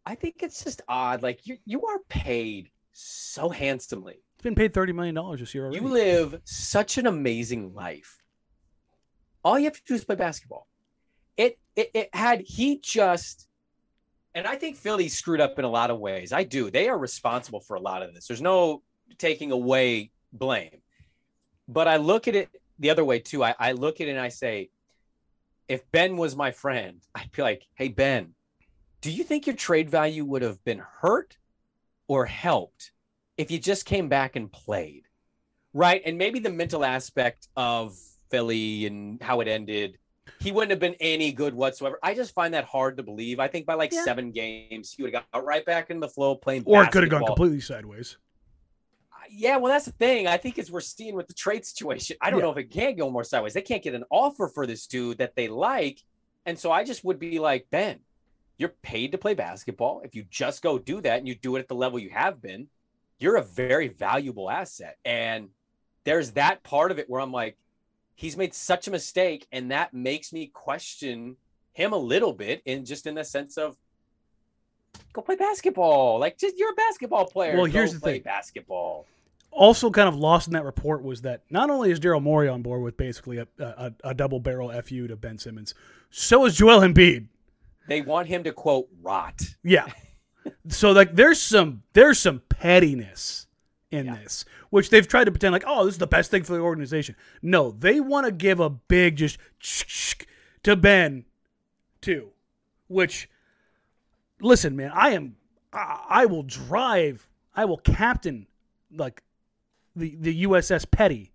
I think it's just odd. Like you you are paid so handsomely. It's been paid thirty million dollars this year already. You live such an amazing life. All you have to do is play basketball. It it, it had he just and I think Philly screwed up in a lot of ways. I do. They are responsible for a lot of this. There's no taking away blame. But I look at it the other way too. I, I look at it and I say, if Ben was my friend, I'd be like, hey, Ben, do you think your trade value would have been hurt or helped if you just came back and played? Right. And maybe the mental aspect of Philly and how it ended he wouldn't have been any good whatsoever. I just find that hard to believe. I think by like Yeah. seven games, he would have got right back in the flow playing. or it could have gone completely sideways. Uh, yeah, well, that's the thing. I think as we're seeing with the trade situation, I don't Yeah. know if it can go more sideways. They can't get an offer for this dude that they like, and so I just would be like, Ben, you're paid to play basketball. If you just go do that and you do it at the level you have been, you're a very valuable asset. And there's that part of it where I'm like, he's made such a mistake, and that makes me question him a little bit, in just in the sense of. Go play basketball. Like, just you're a basketball player. Well, Go here's the play thing. basketball. Also, kind of lost in that report was that not only is Daryl Morey on board with basically a, a, a double barrel fu to Ben Simmons, so is Joel Embiid. They want him to quote rot. Yeah. so like there's some there's some pettiness in Yeah. this, which they've tried to pretend like, oh, this is the best thing for the organization. No, they want to give a big just to Ben too. Which listen, man, I am I, I will drive, I will captain like the the USS Petty.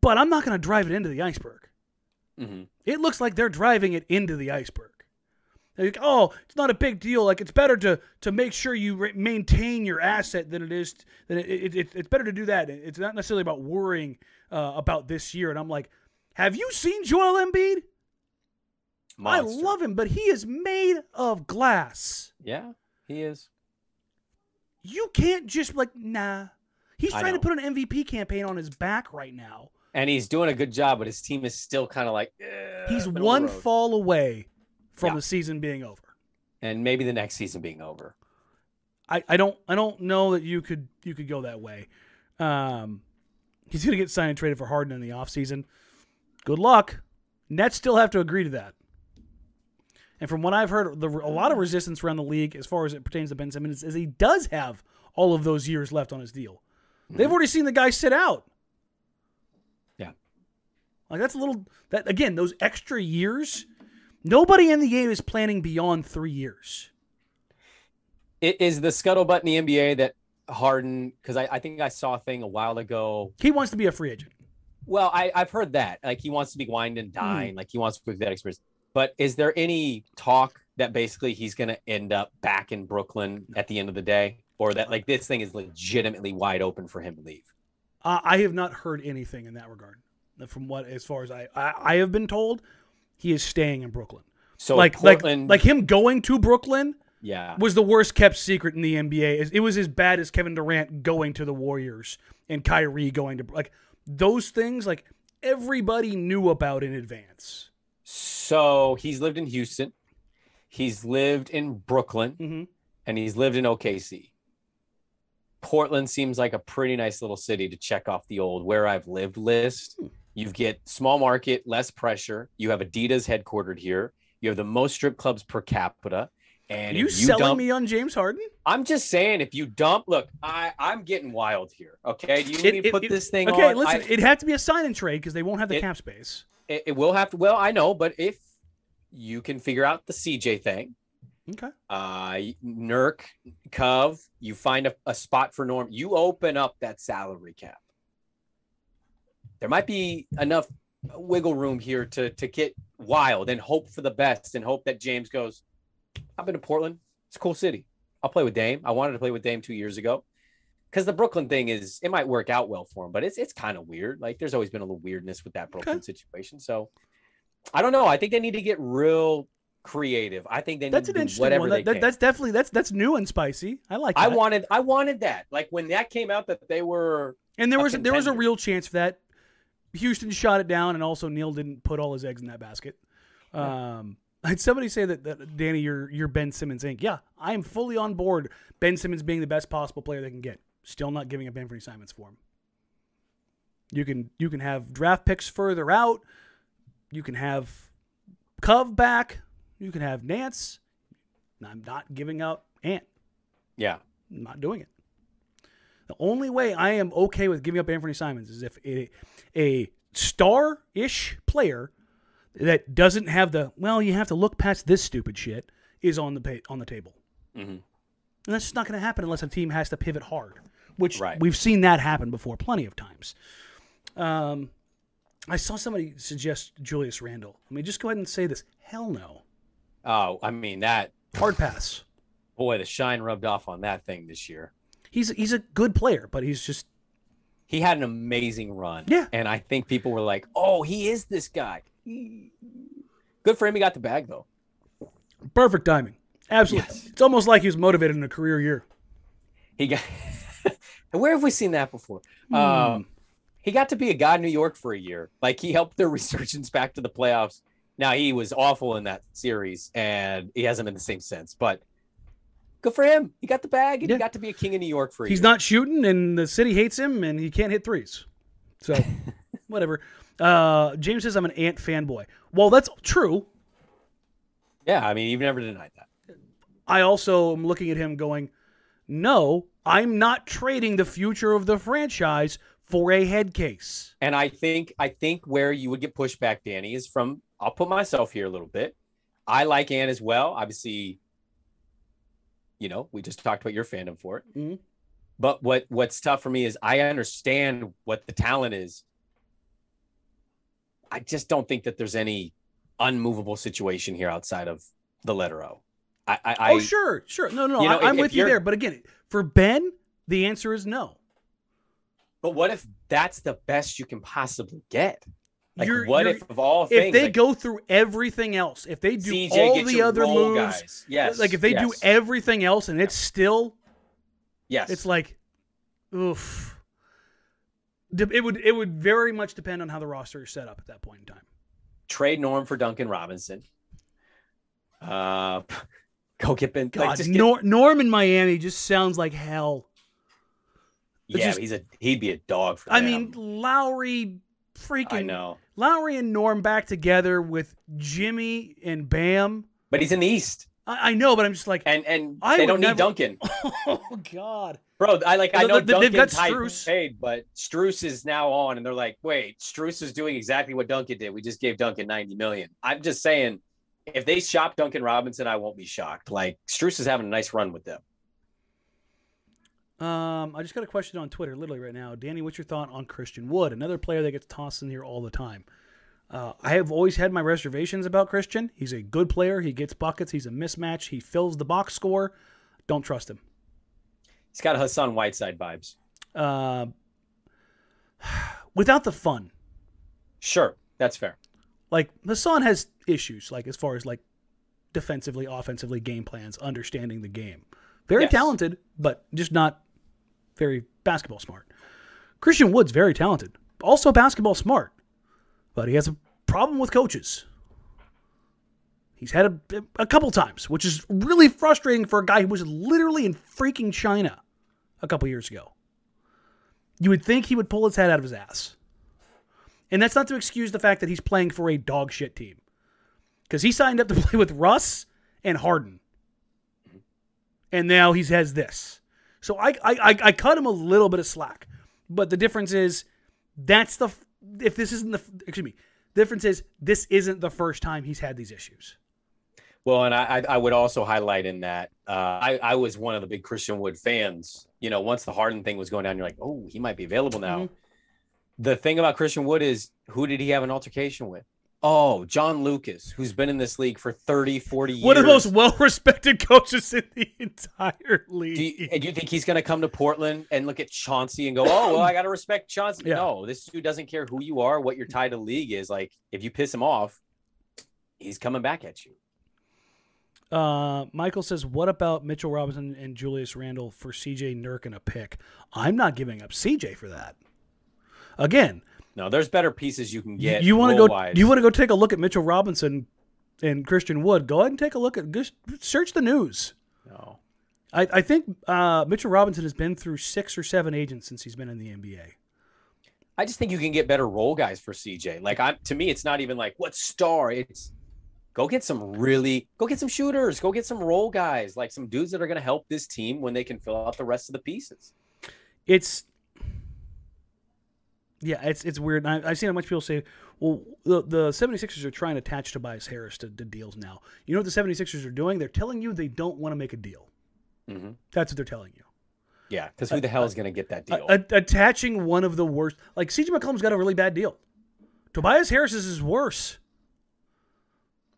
But I'm not going to drive it into the iceberg. Mm-hmm. It looks like they're driving it into the iceberg. Like, oh, it's not a big deal. Like, it's better to to make sure you re- maintain your asset than it is. Than it, it, it, it's better to do that. It's not necessarily about worrying uh, about this year. And I'm like, have you seen Joel Embiid? Monster. I love him, but he is made of glass. Yeah, he is. You can't just like, nah. He's trying to put an MVP campaign on his back right now. And he's doing a good job, but his team is still kind of like eh, He's middle of the one fall away from Yeah. the season being over. and maybe the next season being over. I, I don't I don't know that you could you could go that way. Um, he's gonna get signed and traded for Harden in the offseason. Good luck. Nets still have to agree to that. And from what I've heard, the, a lot of resistance around the league as far as it pertains to Ben Simmons is he does have all of those years left on his deal. They've already seen the guy sit out. Yeah. Like that's a little that again, those extra years, nobody in the game is planning beyond three years. It is the scuttlebutt in the NBA that Harden, because I, I think I saw a thing a while ago. He wants to be a free agent. Well, I, I've heard that. Like he wants to be wined and dine, Hmm. like he wants to be that experience. But is there any talk that basically he's going to end up back in Brooklyn at the end of the day, or that like this thing is legitimately wide open for him to leave? Uh, I have not heard anything in that regard. From what, as far as I, I, I have been told, he is staying in Brooklyn. So like, Portland, like, like him going to Brooklyn yeah, was the worst kept secret in the NBA. It was as bad as Kevin Durant going to the Warriors and Kyrie going to like those things. Like everybody knew about in advance. So he's lived in Houston, he's lived in Brooklyn, hmm and he's lived in OKC. Portland seems like a pretty nice little city to check off the old where I've lived list. Hmm. You get small market, less pressure. You have Adidas headquartered here. You have the most strip clubs per capita. And Are you you selling dump, me on James Harden? I'm just saying, if you dump, look, I I'm getting wild here. Okay, do you It- need me it- to put it- this thing on? Okay, on? listen, I- it'd have to be a sign and trade because they won't have the It- cap space. it, it will have to. Well, I know, but if you can figure out the CJ thing, Okay. uh Nurk, Cove, you find a, a spot for Norm, you open up that salary cap. There might be enough wiggle room here to to get wild and hope for the best and hope that James goes, I've been to Portland. It's a cool city. I'll play with Dame. I wanted to play with Dame two years ago. Because the Brooklyn thing is, it might work out well for him, but it's it's kind of weird. Like there's always been a little weirdness with that Brooklyn situation. So I don't know. I think they need to get real creative. I think they That's need an to do interesting whatever one. they That, that- can. that's definitely that's that's new and spicy. I like. I that. wanted I wanted that. Like when that came out that they were and there was there was a real chance for that. Houston shot it down, and also Neil didn't put all his eggs in that basket. Um, had somebody say that, that Danny, you're you're Ben Simmons Inc. Yeah, I am fully on board. Ben Simmons being the best possible player they can get. Still not giving up Anfernee Simons for him. You can you can have draft picks further out. You can have Cove back. You can have Nance. I'm not giving up Ant. yeah. I'm not doing it. The only way I am okay with giving up Anfernee Simons is if a, a star ish player that doesn't have the well, you have to look past this stupid shit is on the pa- on the table, Mhm. and that's just not going to happen unless a team has to pivot hard, which Right. we've seen that happen before plenty of times. Um, I saw somebody suggest Julius Randle. I mean, just go ahead and say this. Hell no. Oh, I mean that Hard pass. boy, the shine rubbed off on that thing this year. He's he's a good player, but he's just He had an amazing run. Yeah. And I think people were like, "Oh, he is this guy." Good for him. He got the bag though. Perfect timing. Absolutely. Yes. It's almost like he was motivated in a career year. He got. Where have we seen that before? Hmm. Um, he got to be a guy in New York for a year. Like he helped their resurgence back to the playoffs. Now he was awful in that series, and he hasn't been the same since. But good for him. He got the bag, and Yeah. he got to be a king in New York for He's year. not shooting, and the city hates him, and he can't hit threes. So, whatever. Uh, James says I'm an Ant fanboy. Well, that's true. Yeah, I mean, you've never denied that. I also am looking at him going, no, I'm not trading the future of the franchise for a head case. And I think I think where you would get pushback, Danny, is from I'll put myself here a little bit. I like Ann as well. Obviously, you know, we just talked about your fandom for it. Mhm. But what what's tough for me is I understand what the talent is. I just don't think that there's any unmovable situation here outside of the letter O. I, I, I oh, sure, sure. No, no, You know, I, if with you there. But again, for Ben, the answer is no. but what if that's the best you can possibly get? Like, You're- what you're- if of all If they like, go through everything else, if they do CJ all the other moves, guys. yes, like if they do everything else and it's still yes, it's like oof it would it would very much depend on how the roster is set up at that point in time trade Norm for Duncan Robinson. Uh, go get Ben. god like, get- Nor- norm in miami just sounds like hell it's yeah, just- he's a he'd be a dog for i them. mean lowry freaking I know, lowry and norm back together with jimmy and bam but he's in the East, i, I know but i'm just like and and I they don't never- need Duncan, oh god bro. I like I know they've got Duncan's high paid, but Strus is now on, and they're like, wait, Strus is doing exactly what Duncan did. We just gave Duncan ninety million. I'm just saying, if they shop Duncan Robinson, I won't be shocked. Like Strus is having a nice run with them. Um, I just got a question on Twitter, literally right now. Danny, what's your thought on Christian Wood, another player that gets tossed in here all the time? Uh, I have always had my reservations about Christian. He's a good player. He gets buckets. He's a mismatch. He fills the box score. Don't trust him. He's got Hassan Whiteside vibes. Uh, without the fun, Sure, that's fair. like Hassan has issues, like as far as like defensively, offensively, game plans, understanding the game. Very Yes. talented, but just not very basketball smart. Christian Wood's very talented, also basketball smart, but he has a problem with coaches. He's had a, a couple times, which is really frustrating for a guy who was literally in freaking China a couple years ago. You would think he would pull his head out of his ass. And that's not to excuse the fact that he's playing for a dog shit team. Because he signed up to play with Russ and Harden. And now he has this. So I, I, I, I cut him a little bit of slack. But the difference is that's the, if this isn't the, excuse me, the difference is this isn't the first time he's had these issues. Well, and I, I would also highlight in that uh, I, I was one of the big Christian Wood fans. You know, once the Harden thing was going down, you're like, oh, he might be available now. Mhm. The thing about Christian Wood is who did he have an altercation with? Oh, John Lucas, who's been in this league for 30, 40 years. One of the most well respected coaches in the entire league. Do you, and you think he's going to come to Portland and look at Chauncey and go, oh, well, I got to respect Chauncey? Yeah. No, this dude doesn't care who you are, what your title league is. Like, if you piss him off, he's coming back at you. Uh, Michael says, "What about Mitchell Robinson and Julius Randle for CJ Nurk and a pick? I'm not giving up CJ for that. Again, No, there's better pieces you can get. you want to go? You want to go take a look at Mitchell Robinson and Christian Wood? Go ahead and take a look at. Just search the news. No. I, I think uh, Mitchell Robinson has been through six or seven agents since he's been in the NBA. I just think you can get better role guys for CJ. Like I'm to me, it's not even like what star. It's go get some really go get some shooters, go get some role guys, like some dudes that are gonna help this team when they can fill out the rest of the pieces. It's yeah, it's it's weird. I, I've seen bunch of people say, well, the, the 76ers are trying to attach Tobias Harris to, to deals now. You know what the 76ers are doing? They're telling you they don't want to make a deal. Mhm. That's what they're telling you. Yeah, because who the hell is gonna get that deal? Attaching one of the worst, like CJ McCollum's got a really bad deal. Tobias Harris is worse.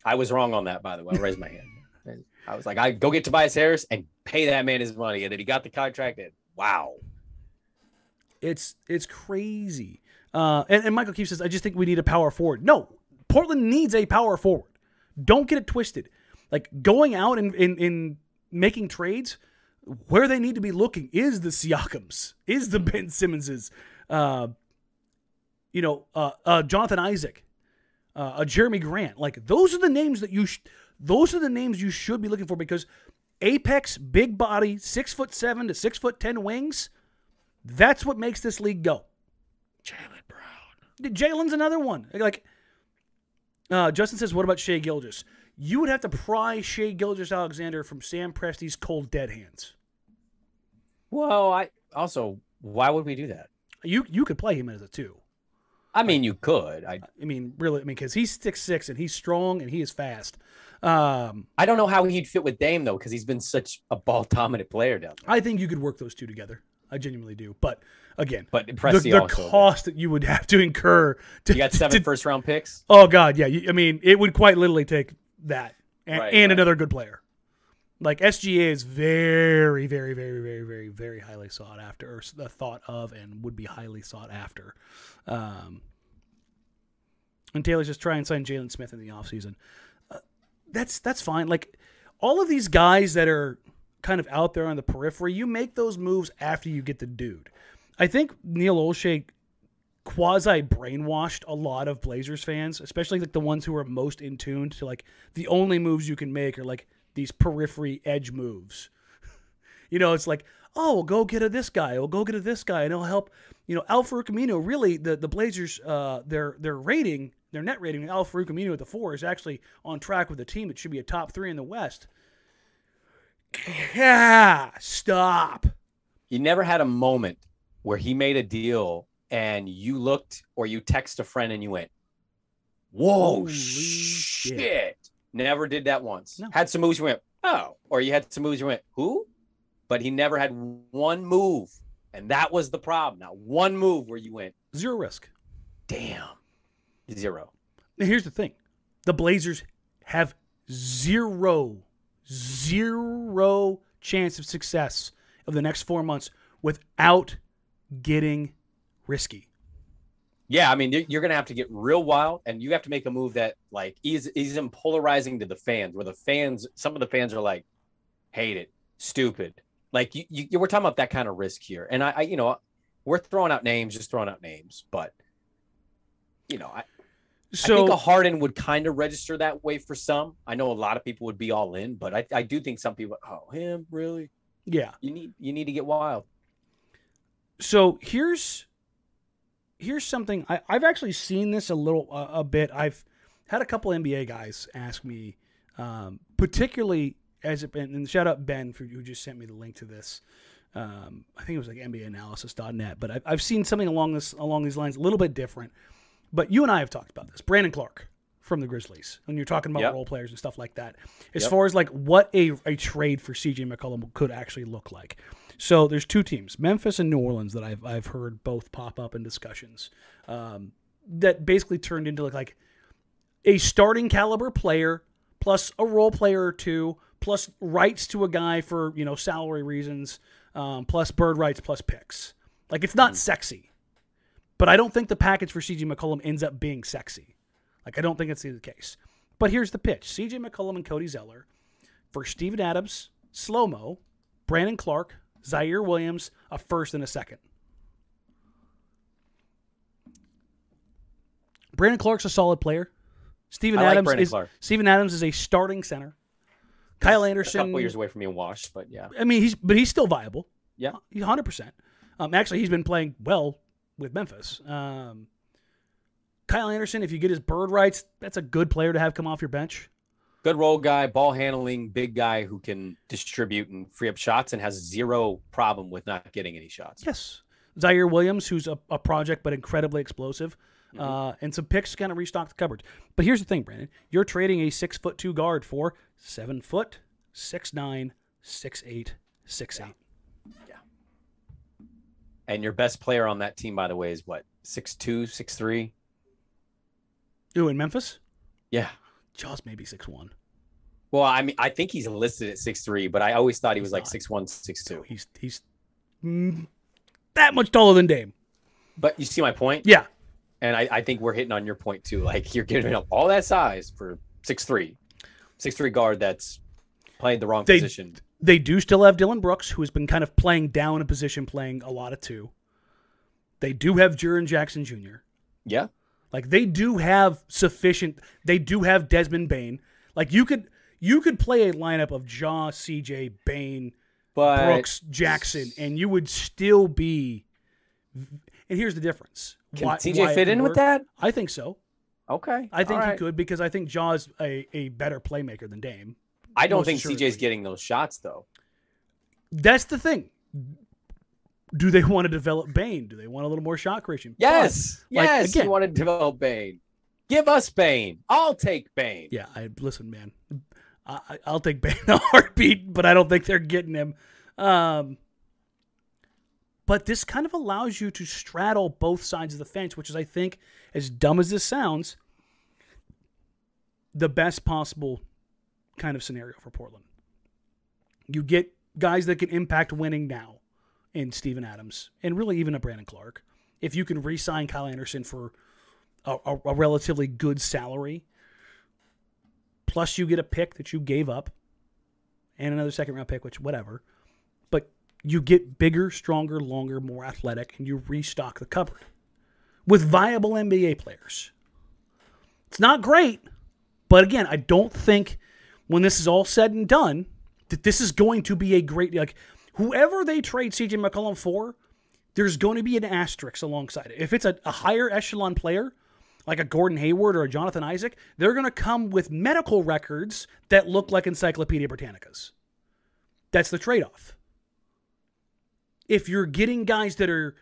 I was wrong on that, by the way. I raised my hand. I was like, I go get Tobias Harris and pay that man his money, and then he got the contract. And wow, It's it's crazy. Uh, and, and Michael Keefe says, I just think we need a power forward. No, Portland needs a power forward. Don't get it twisted. Like going out and in, in making trades, where they need to be looking is the Siakams, is the Ben Simmonses, uh, you know, uh, uh, Jonathan Isaac, uh, uh, Jerami Grant. Like those are the names that you, sh- those are the names you should be looking for because apex, big body, six foot seven to six foot ten wings. That's what makes this league go. Jaylen Brown. Jalen's another one. Like uh, Justin says, what about Shai Gilgeous? You would have to pry Shai Gilgeous Alexander from Sam Presti's cold dead hands. well, I also why would we do that? You you could play him as a two. I mean, you could. I I mean, really, I mean, because he's six six and he's strong and he is fast. Um, I don't know how he'd fit with Dame though, because he's been such a ball dominant player down there. I think you could work those two together. I genuinely do. But again, But the, the cost that you would have to incur to, you got seven to- first round picks. Oh God, yeah. You- I mean, it would quite literally take that and, Right, and right. another good player. Like SGA is very, very, very, very, very, very highly sought after, or the thought of, and would be highly sought after. Um, and Taylor's just try and sign Jalen Smith in the offseason. Uh, that's that's fine. Like all of these guys that are kind of out there on the periphery, you make those moves after you get the dude. I think Neil Olshey quasi brainwashed a lot of Blazers fans, especially like the ones who are most in tune to like the only moves you can make are like these periphery edge moves. you know, it's like, oh, we'll go get a this guy, we'll go get a this guy, and it'll help. You know, Al-Farouq Aminu, really, the the Blazers, uh, their their rating, their net rating, Al-Farouq Aminu at the four is actually on track with the team It should be a top three in the West. Yeah, stop. You never had a moment where he made a deal and you looked or you text a friend and you went, "Whoa, Holy shit. shit. Never did that once. No. Had some moves you went, "Oh," or you had some moves you went, "Who?" But he never had one move, and that was the problem. Not one move where you went, Zero risk. "Damn." Zero. Now, here's the thing the Blazers have zero, zero chance of success of the next four months without getting risky. Yeah, I mean, you're- going to have to get real wild, and you have to make a move that like is is polarizing to the fans, where the fans, some of the fans are like, hate it, stupid. Like you, you we're talking about that kind of risk here, and I, I, you know, we're throwing out names, just throwing out names, but you know, I, I So, think a Harden would kind of register that way for some. I know a lot of people would be all in, but I, I do think some people, oh, him really? yeah. You need you need to get wild. So here's here's something I, I've actually seen this a little uh, a bit. I've had a couple NBA guys ask me, um, particularly as it been, and shout out Ben for who just sent me the link to this. Um, I think it was like NBAanalysis.net, but I've, I've seen something along this along these lines, a little bit different. But you and I have talked about this. Brandon Clarke from the Grizzlies, when you're talking about Yep. role players and stuff like that, as Yep. far as like what a, a trade for CJ McCollum could actually look like. So there's two teams, Memphis and New Orleans, that I've I've heard both pop up in discussions. Um, that basically turned into like, like a starting caliber player plus a role player or two plus rights to a guy for you know salary reasons um, plus bird rights plus picks. Like it's not sexy, but I don't think the package for CJ McCollum ends up being sexy. Like I don't think it's the case. But here's the pitch: CJ McCollum and Cody Zeller for Steven Adams, slow mo, Brandon Clarke, Ziaire Williams, a first and a second. Brandon Clarke's a solid player. Steven I Adams Brandon is Clark. Steven Adams is a starting center. Kyle Anderson, A couple years away from being washed, but yeah. I mean, he's but he's still viable. Yeah. He's 100%. Um, actually, he's been playing well with Memphis. Um, Kyle Anderson, if you get his bird rights, that's a good player to have come off your bench. Good role guy, ball handling, big guy who can distribute and free up shots and has zero problem with not getting any shots. Yes. Ziaire Williams, who's a, a project but incredibly explosive, Mm-hmm. uh, and some picks to kind of restock the cupboard. But here's the thing, Brandon. You're trading a six foot two guard for seven foot, six nine, six eight, six eight. And your best player on that team, by the way, is what? Six two, six three? Ooh, in Memphis, Yeah. Ja's maybe six one. Well, I mean, I think he's listed at six three, but I always thought he He's was like not. six one, six two. He's he's mm, that much taller than Dame. But you see my point? Yeah, And I, I think we're hitting on your point too. Like you're giving up all that size for six three, six three guard that's playing the wrong They- position. They do still have Dillon Brooks, who has been kind of playing down a position, playing a lot of two. They do have Jaren Jackson Jr. Yeah. Like they do have sufficient. They do have Desmond Bane. Like you could you could play a lineup of Ja, CJ, Bane, But Brooks, Jackson, and you would still be. And here's the difference. can Why- TJ why fit in with that? I think so. Okay. I think he could because I think Ja's a, a better playmaker than Dame. I don't think assuredly. CJ's getting those shots though. That's the thing. Do they want to develop Bane? Do they want a little more shot creation? But, Yes. like, yes. again- you want to develop Bane. Give us Bane. I'll take Bane. yeah. I listen, man. I, I- I'll take Bane in a heartbeat, but I don't think they're getting him. Um, but this kind of allows you to straddle both sides of the fence, which is, I think, as dumb as this sounds, the best possible kind of scenario for Portland. You get guys that can impact winning now in Steven Adams and really even a Brandon Clarke. If you can re sign Kyle Anderson for a, a, a relatively good salary, plus you get a pick that you gave up and another second round pick, which whatever. But you get bigger, stronger, longer, more athletic, and you restock the cupboard with viable NBA players. It's not great, but again, I don't think when this is all said and done that this is going to be a great like whoever they trade CJ McCollum for, there's going to be an asterisk alongside it. If it's a, a higher echelon player, like a Gordon Hayward or a Jonathan Isaac, they're going to come with medical records that look like Encyclopedia Britannicas. That's the trade off. If you're getting guys that are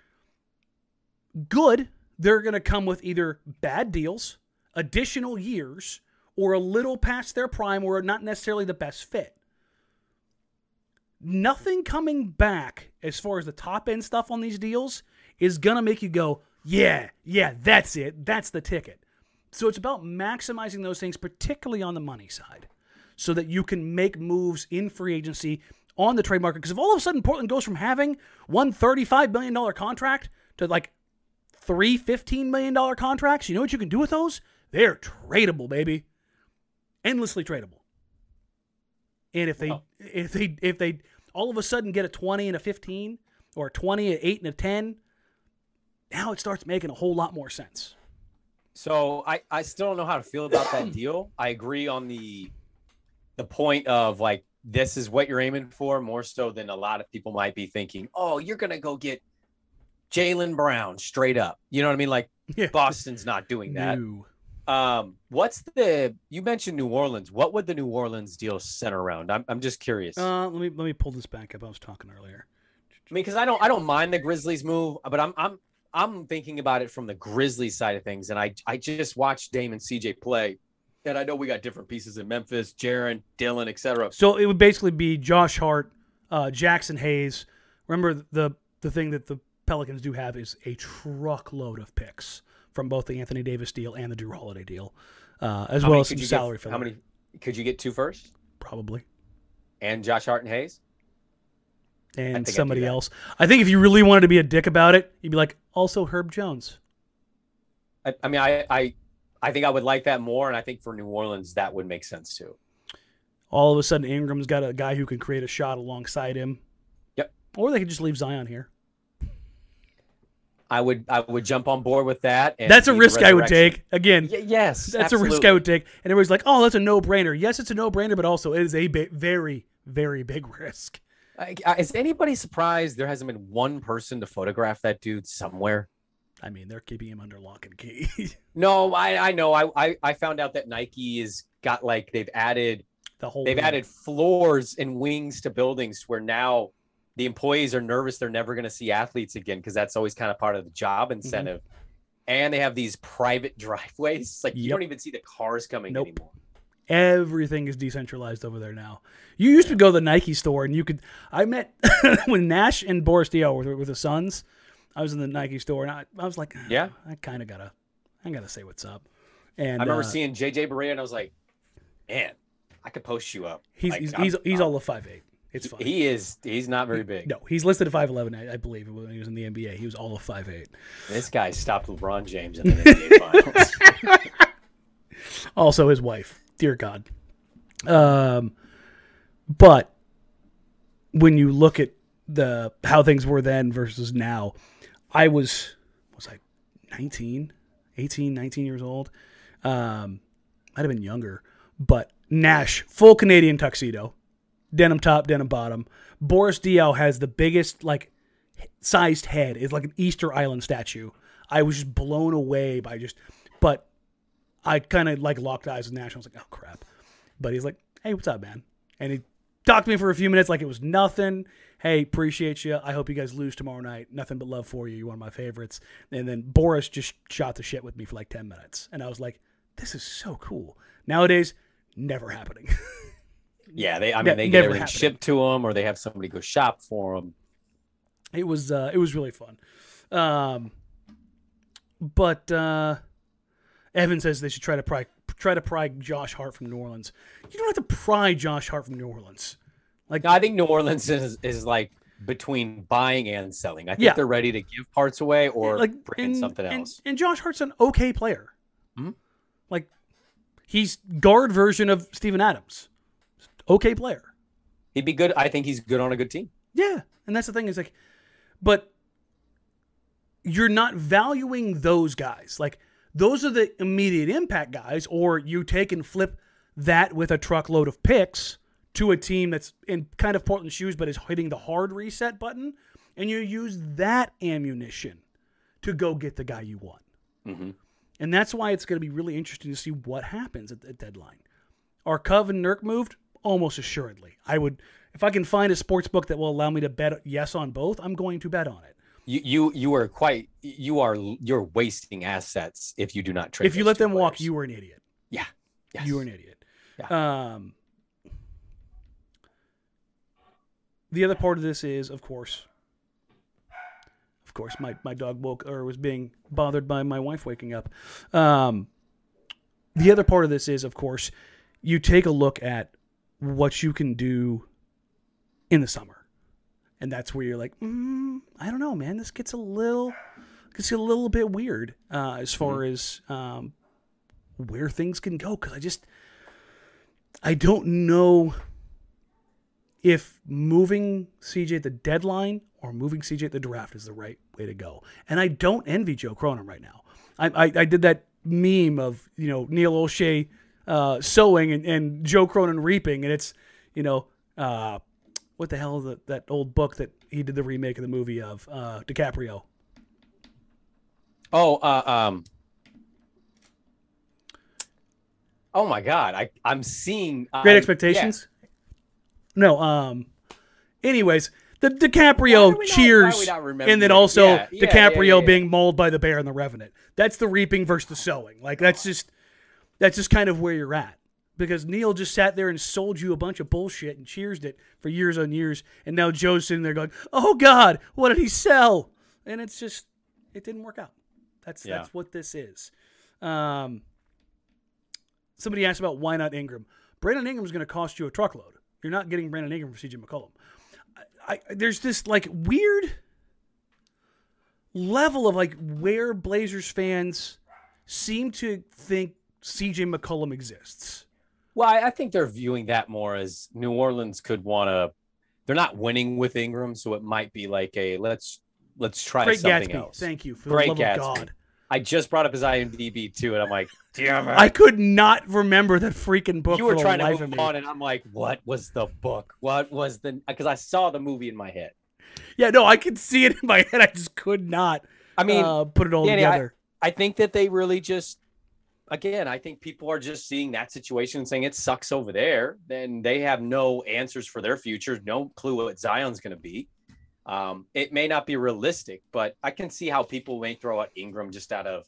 good, they're going to come with either bad deals, additional years, or a little past their prime or not necessarily the best fit. Nothing coming back as far as the top end stuff on these deals is going to make you go, yeah, yeah, that's it. That's the ticket. So it's about maximizing those things, particularly on the money side, so that you can make moves in free agency on the trade market. Because if all of a sudden Portland goes from having one $35 million contract to like three $15 million contracts, you know what you can do with those? They're tradable, baby. Endlessly tradable. And if they Wow. if they if they all of a sudden get a 20 and a 15 or a 20, an 8 and a 10, now it starts making a whole lot more sense. So I, I still don't know how to feel about that deal. I agree on the the point of like this is what you're aiming for more so than a lot of people might be thinking. Oh, you're gonna go get Jaylen Brown straight up. You know what I mean? Like Yeah. Boston's not doing that. No. Um, what's the you mentioned New Orleans? What would the New Orleans deal center around? I'm I'm just curious. Uh, let me let me pull this back up. I was talking earlier. I mean, because I don't I don't mind the Grizzlies move, but I'm I'm I'm thinking about it from the Grizzlies side of things, and I I just watched Dame and CJ play, and I know we got different pieces in Memphis, Jaren, Dillon, etc. So it would basically be Josh Hart, uh, Jaxson Hayes. Remember the the thing that the Pelicans do have is a truckload of picks from both the Anthony Davis deal and the Jrue Holiday deal, uh, as How well as some salary get. How many could you get two first? Probably. And Josh Hart and Hayes. And think I'd do somebody else. I think if you really wanted to be a dick about it, you'd be like, also Herb Jones. I, I mean, I I I think I would like that more, and I think for New Orleans that would make sense too. All of a sudden, Ingram's got a guy who can create a shot alongside him. Yep. Or they could just leave Zion here. I would I would jump on board with that. and That's a risk I would take. Again, Y- yes, that's a risk I absolutely. would take. And everybody's like, "Oh, that's a no-brainer." Yes, it's a no-brainer, but also it is a ba- very, very big risk. I- I- uh, Is anybody surprised there hasn't been one person to photograph that dude somewhere? I mean, they're keeping him under lock and key. No, I I know. I I, I found out that Nike has got like they've added the whole they've wing. added floors and wings to buildings where now the employees are nervous they're never going to see athletes again because that's always kind of part of the job Mm-hmm. incentive. And they have these private driveways. It's like you don't even see the cars coming Nope. anymore. Everything is decentralized over there now. You used to go to the Nike store and you could. I met when Nash and Boris Diaw were with the Suns. I was in the Nike store and I, I was like, Yeah. I kind of gotta, I gotta say what's up. And I remember uh, seeing JJ Barea and I was like, man, I could post you up. he's Like, he's I'm- he's, he's all of five eight. It's fine. He is. He's not very big. no, he's listed at five eleven. I, I believe when he was in the NBA, he was all of five eight. This guy stopped LeBron James in the NBA Finals. Also, his wife. Dear God. Um, but when you look at the how things were then versus now, I was was I 19, 18, 19 years old. Um, might have been younger, but Nash full Canadian tuxedo, denim top, denim bottom. Boris Diaw has the biggest like sized head. It's like an Easter Island statue. I was just blown away by just, but I kind of like locked eyes with Nash. I was like, oh crap. But he's like, hey, what's up, man? And he talked to me for a few minutes like it was nothing. Hey, appreciate you. I hope you guys lose tomorrow night. Nothing but love for you. You're one of my favorites. And then Boris just shot the shit with me for like 10 minutes. And I was like, this is so cool. Nowadays, never happening. yeah, they. I mean, they get everything shipped to them, or they have somebody go shop for them. it was uh, it was really fun. Um, but uh, Evan says they should try to pry try to pry Josh Hart from New Orleans. You don't have to pry Josh Hart from New Orleans. Like I think New Orleans is is like between buying and selling. I think Yeah. they're ready to give parts away or like bring in and- something else. And, Josh Hart's an okay player. Mhm. Like he's guard version of Steven Adams. Okay player. He'd be good. I think he's good on a good team. Yeah, and that's the thing is like, but you're not valuing those guys. Like those are the immediate impact guys, or you take and flip that with a truckload of picks to a team that's in kind of Portland shoes, but is hitting the hard reset button, and you use that ammunition to go get the guy you want. hmm And that's why it's going to be really interesting to see what happens at the deadline. Are Cov and Nurk moved? Almost assuredly. I would, if I can find a sports book that will allow me to bet yes on both, I'm going to bet on it. You you you are quite you are you're wasting assets if you do not trade. if you let them walk, you are an idiot. yeah yes. You are an idiot. Um, the other part of this is, of course, of course, my, my dog woke or was being bothered by my wife waking up. Um, the other part of this is, of course, you take a look at what you can do in the summer, and that's where you're like, mm, I don't know, man. This gets a little, gets a little bit weird uh, as far as um, where things can go because I just I don't know if moving CJ at the deadline or moving CJ at the draft is the right way to go. And I don't envy Joe Cronin right now. I I, I did that meme of you know Neil Olshey uh, sowing and, and Joe Cronin reaping, and it's you know uh, what the hell is that that old book that he did the remake of the movie of uh, DiCaprio. Oh, uh, um. Oh my God! I I'm seeing Great I'm- Expectations. No, um. Anyways, the DiCaprio not- cheers, we not remember and then also Yeah, yeah, DiCaprio yeah, yeah, yeah. being mauled by the bear and the Revenant. That's the reaping versus the sowing. Like that's just that's just kind of where you're at. Because Neil just sat there and sold you a bunch of bullshit and cheersed it for years on years, and now Joe's sitting there going, "Oh God, what did he sell?" And it's just, it didn't work out. That's Yeah. that's what this is. Um, somebody asked about why not Ingram. Brandon Ingram is going to cost you a truckload. You're not getting Brandon Ingram for CJ McCollum. I, I, there's this like weird level of like where Blazers fans seem to think CJ McCollum exists. Well, I, I think they're viewing that more as New Orleans could want to. They're not winning with Ingram, so it might be like a let's let's try Great something Gatsby. else. Thank you for Great the love Gatsby. of God. I just brought up his IMDb too, and I'm like, damn it. I could not remember that freaking book. you were trying to move on, and I'm like, what was the book? What was the? Because I saw the movie in my head. Yeah, no, I could see it in my head. I just could not. I mean, uh, put it all Danny, I- together. I think that they really just, again, I think people are just seeing that situation and saying it sucks over there. Then they have no answers for their future, no clue what Zion's going to be. Um, it may not be realistic, but I can see how people may throw out Ingram just out of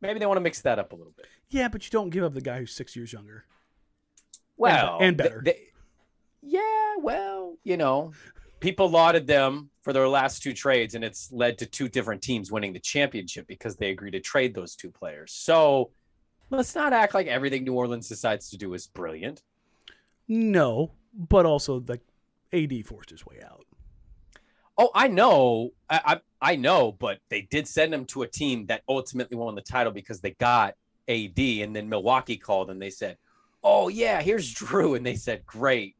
maybe they want to mix that up a little bit. yeah, but you don't give up the guy who's six years younger. Well, and th- better. they- yeah, well, you know, people lauded them for their last two trades, and it's led to two different teams winning the championship because they agreed to trade those two players. So let's not act like everything New Orleans decides to do is brilliant. No, but also the AD forced his way out. Oh, I know, I, I I know, but they did send him to a team that ultimately won the title because they got AD, and then Milwaukee called and they said, "Oh yeah, here's Jrue," and they said, "Great,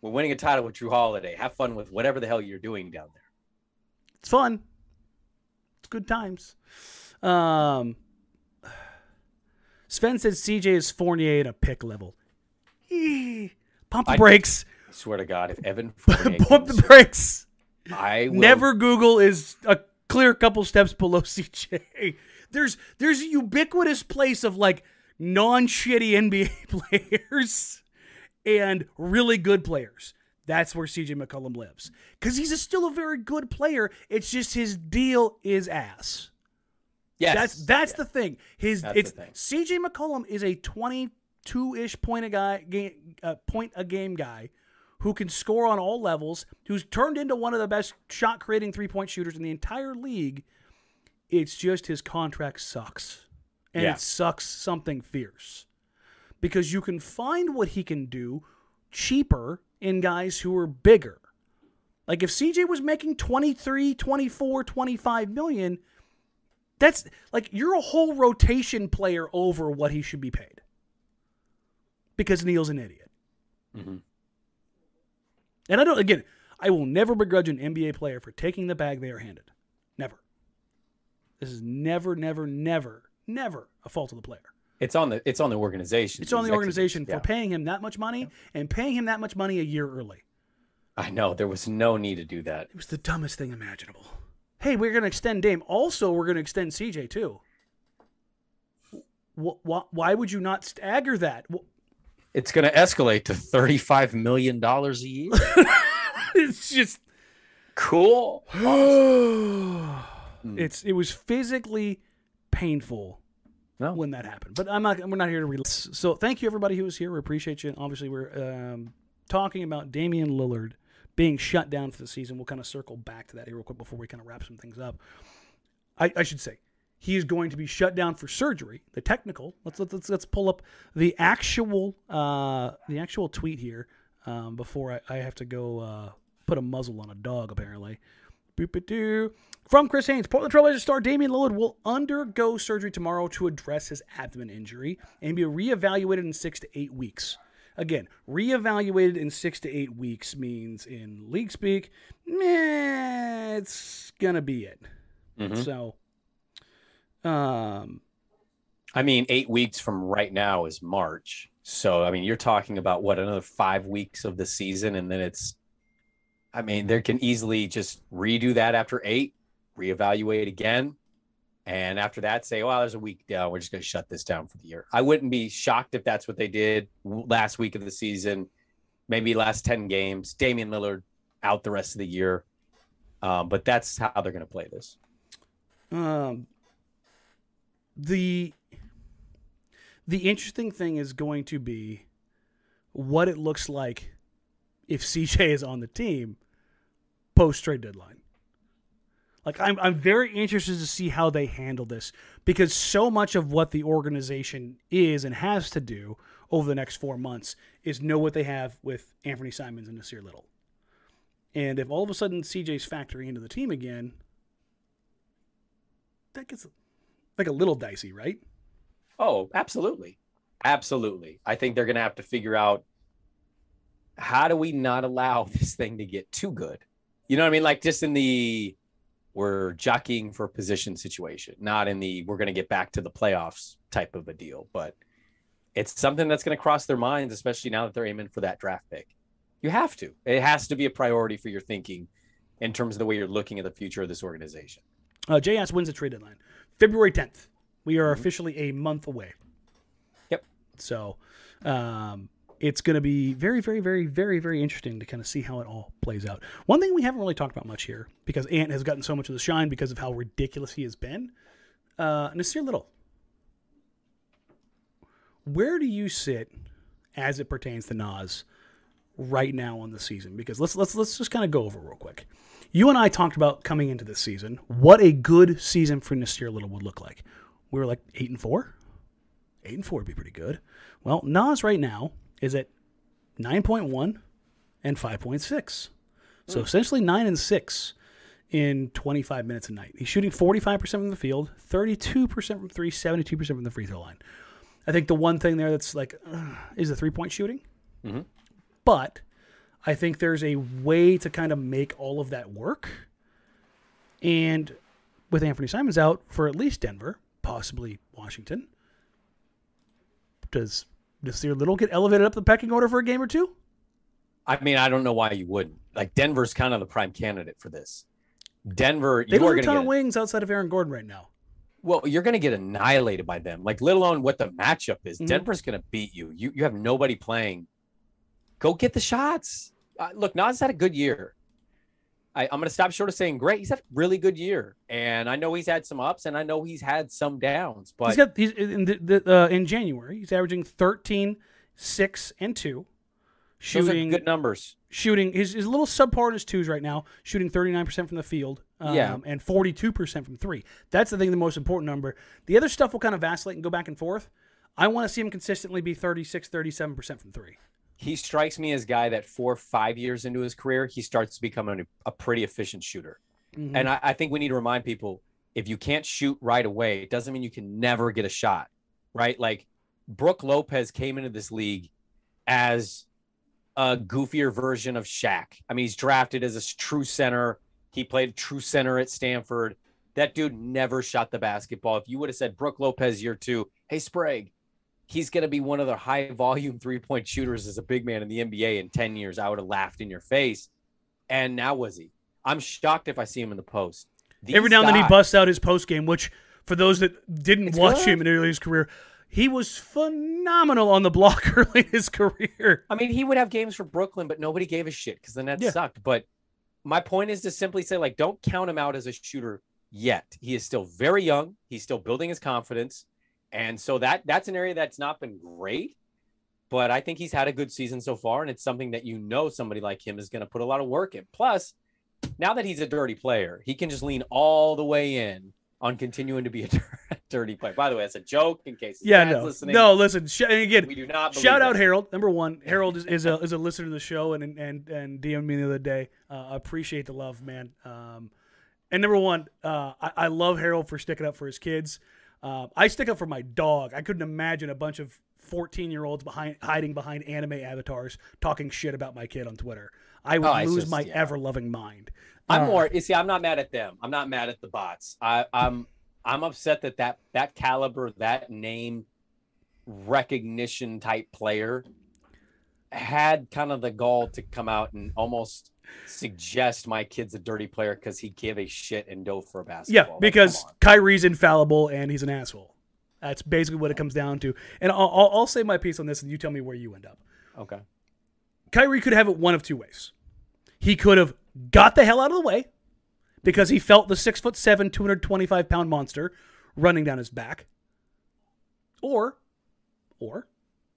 we're winning a title with Jrue Holiday. Have fun with whatever the hell you're doing down there." It's fun. It's good times. Um, Sven says CJ is Fournier at a pick level. Eeh. Pump the I- brakes. I swear to God, if Evan Fournier Pump the brakes. I will, Never Google is a clear couple steps below CJ. There's there's a ubiquitous place of like non-shitty NBA players and really good players. That's where CJ McCollum lives. Because he's a, still a very good player. It's just his deal is ass. Yes, That's that's yes. the thing. His That's it's thing. CJ McCollum is a 22-ish point a guy game, uh, point a game guy who can score on all levels, who's turned into one of the best shot creating three-point shooters in the entire league. It's just his contract sucks. And Yeah. it sucks something fierce. Because you can find what he can do cheaper in guys who are bigger. Like if CJ was making 23, 24, 25 million, that's like you're a whole rotation player over what he should be paid. Because Neil's an idiot. Mhm. And I don't again, I will never begrudge an NBA player for taking the bag they are handed. Never. This is never, never, never, never a fault of the player. It's on the it's on the organization. It's on the executives. organization Yeah. for paying him that much money and paying him that much money a year early. I know there was no need to do that. It was the dumbest thing imaginable. Hey, we're going to extend Dame. Also, we're going to extend CJ too. Wh- wh- Why would you not stagger that? It's going to escalate to thirty five million dollars a year. It's just cool. it's it was physically painful No. when that happened. But I'm not. We're not here to read. So thank you everybody who was here. We appreciate you. Obviously, we're um, talking about Damian Lillard being shut down for the season. We'll kind of circle back to that here real quick before we kind of wrap some things up. I, I should say he is going to be shut down for surgery. The technical. Let's let's let's, pull up the actual uh, the actual tweet here um, before I, I have to go uh, put a muzzle on a dog. Apparently. Boop-a-doo. From Chris Haynes, Portland Trailblazers star Damian Lillard will undergo surgery tomorrow to address his abdomen injury and be reevaluated in six to eight weeks. Again, reevaluated in six to eight weeks means in league speak, meh, it's gonna be it. Mhm. So, um, I mean, eight weeks from right now is March. So, I mean, you're talking about what another five weeks of the season, and then it's. I mean, they can easily just redo that after eight, reevaluate again, and after that, say, "Well, there's a week down. We're just going to shut this down for the year." I wouldn't be shocked if that's what they did last week of the season, maybe last ten games. Damian Lillard out the rest of the year, um, but that's how they're going to play this. um, the the interesting thing is going to be what it looks like if CJ is on the team post trade deadline. Like I'm I'm very interested to see how they handle this because so much of what the organization is and has to do over the next 4 months is know what they have with Anfernee Simons and Nassir Little. And if all of a sudden CJ's factoring into the team again, that gets like a little dicey, right? Oh, absolutely. Absolutely. I think they're going to have to figure out how do we not allow this thing to get too good? You know what I mean? Like just in the we're jockeying for position situation, not in the we're going to get back to the playoffs type of a deal. But it's something that's going to cross their minds, especially now that they're aiming for that draft pick. You have to. It has to be a priority for your thinking in terms of the way you're looking at the future of this organization. Uh, Jay asks, when's the trade deadline? February 10th. We are officially a month away. Yep. So um, it's going to be very, very, very, very, very interesting to kind of see how it all plays out. One thing we haven't really talked about much here, because Ant has gotten so much of the shine because of how ridiculous he has been, uh, Nassir Little. Where do you sit as it pertains to Nas right now on the season? Because let's let's let's just kind of go over real quick. You and I talked about coming into this season what a good season for Nassir Little would look like. We were like eight and four. Eight and four would be pretty good. Well, Nas right now is at nine point one and five point six. So essentially nine and six in 25 minutes a night. He's shooting 45% from the field, 32% from three, 72% from the free throw line. I think the one thing there that's like uh, is the three point shooting. But I think there's a way to kind of make all of that work. And with Anfernee Simons out for at least Denver, possibly Washington, does Nassir Little get elevated up the pecking order for a game or two? I mean, I don't know why you wouldn't. Like Denver's kind of the prime candidate for this. Denver, They you don't are have a ton of wings outside of Aaron Gordon right now. well, you're going to get annihilated by them. Like, let alone what the matchup is. Mhm. Denver's going to beat you. You you have nobody playing. Go get the shots. Uh, look, Nas had a good year. I, I'm going to stop short of saying great. He's had a really good year, and I know he's had some ups, and I know he's had some downs. But he's got he's in the, the, uh, in January. He's averaging 13, 6, and two, shooting good numbers. shooting. His his little subpar in his twos right now, shooting thirty nine percent from the field, um, Yeah. and forty two percent from three. That's the thing, the most important number. The other stuff will kind of vacillate and go back and forth. I want to see him consistently be 36, 37 percent from three. He strikes me as a guy that four, five years into his career, he starts to become a, a pretty efficient shooter. Mhm. And I, I think we need to remind people if you can't shoot right away, it doesn't mean you can never get a shot, right? Like Brook Lopez came into this league as a goofier version of Shaq. I mean, he's drafted as a true center. He played true center at Stanford. That dude never shot the basketball. If you would have said Brook Lopez year two, hey Sprague, he's going to be one of the high volume three point shooters as a big man in the NBA in 10 years, I would have laughed in your face. And now was he? I'm shocked if I see him in the post. Every These now and then he busts out his post game, which for those that didn't watch good. him in early his career, he was phenomenal on the block early in his career. I mean, he would have games for Brooklyn, but nobody gave a shit because the Nets Yeah. sucked. But my point is to simply say, like, don't count him out as a shooter yet. He is still very young. He's still building his confidence, and so that that's an area that's not been great. But I think he's had a good season so far, and it's something that you know somebody like him is going to put a lot of work in. Plus, now that he's a dirty player, he can just lean all the way in on continuing to be a dirty player. By the way, that's a joke in case Yeah, no, listening. no. Listen, sh- again, we do not Shout out that. Harold. Number one, Harold is, is a is a listener to the show and and and DM'd me the other day. Uh, I appreciate the love, man. Um, and number one, uh, I, I love Harold for sticking up for his kids. Um, I stick up for my dog. I couldn't imagine a bunch of fourteen year olds behind hiding behind anime avatars talking shit about my kid on Twitter. I would Oh, lose just- my yeah. ever loving mind. I'm Uh, more. You see, I'm not mad at them. I'm not mad at the bots. I, I'm I'm upset that that that caliber, that name recognition type player had kind of the gall to come out and almost suggest my kid's a dirty player because he gave a shit and dove for a basketball. Yeah, because come Kyrie's infallible and he's an asshole. That's basically what it comes down to. And I'll, I'll, I'll say my piece on this, and you tell me where you end up. okay. Kyrie could have it one of two ways. He could have got the hell out of the way because he felt the six foot seven, 225 pound monster running down his back. Or, or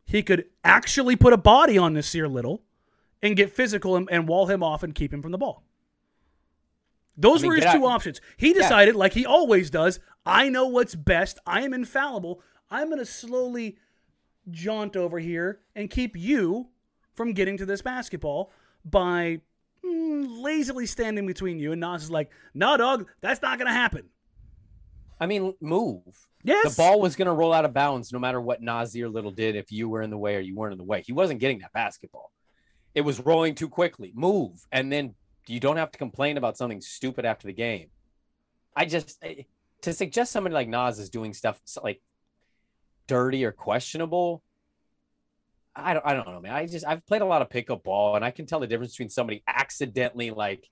he could actually put a body on Nassir Little and get physical and, and wall him off and keep him from the ball. Those I mean, were his two out- options. He decided, like he always does, I know what's best. I am infallible. I'm going to slowly jaunt over here and keep you from getting to this basketball by mm, lazily standing between you. And Nas is like, no, dog, that's not going to happen. I mean, move. Yes. The ball was going to roll out of bounds no matter what Nassir Little did if you were in the way or you weren't in the way. He wasn't getting that basketball. It was rolling too quickly. Move. And then you don't have to complain about something stupid after the game. I just, eh, to suggest somebody like Nas is doing stuff like dirty or questionable, I don't, I don't know, man. I just, I've played a lot of pickup ball and I can tell the difference between somebody accidentally like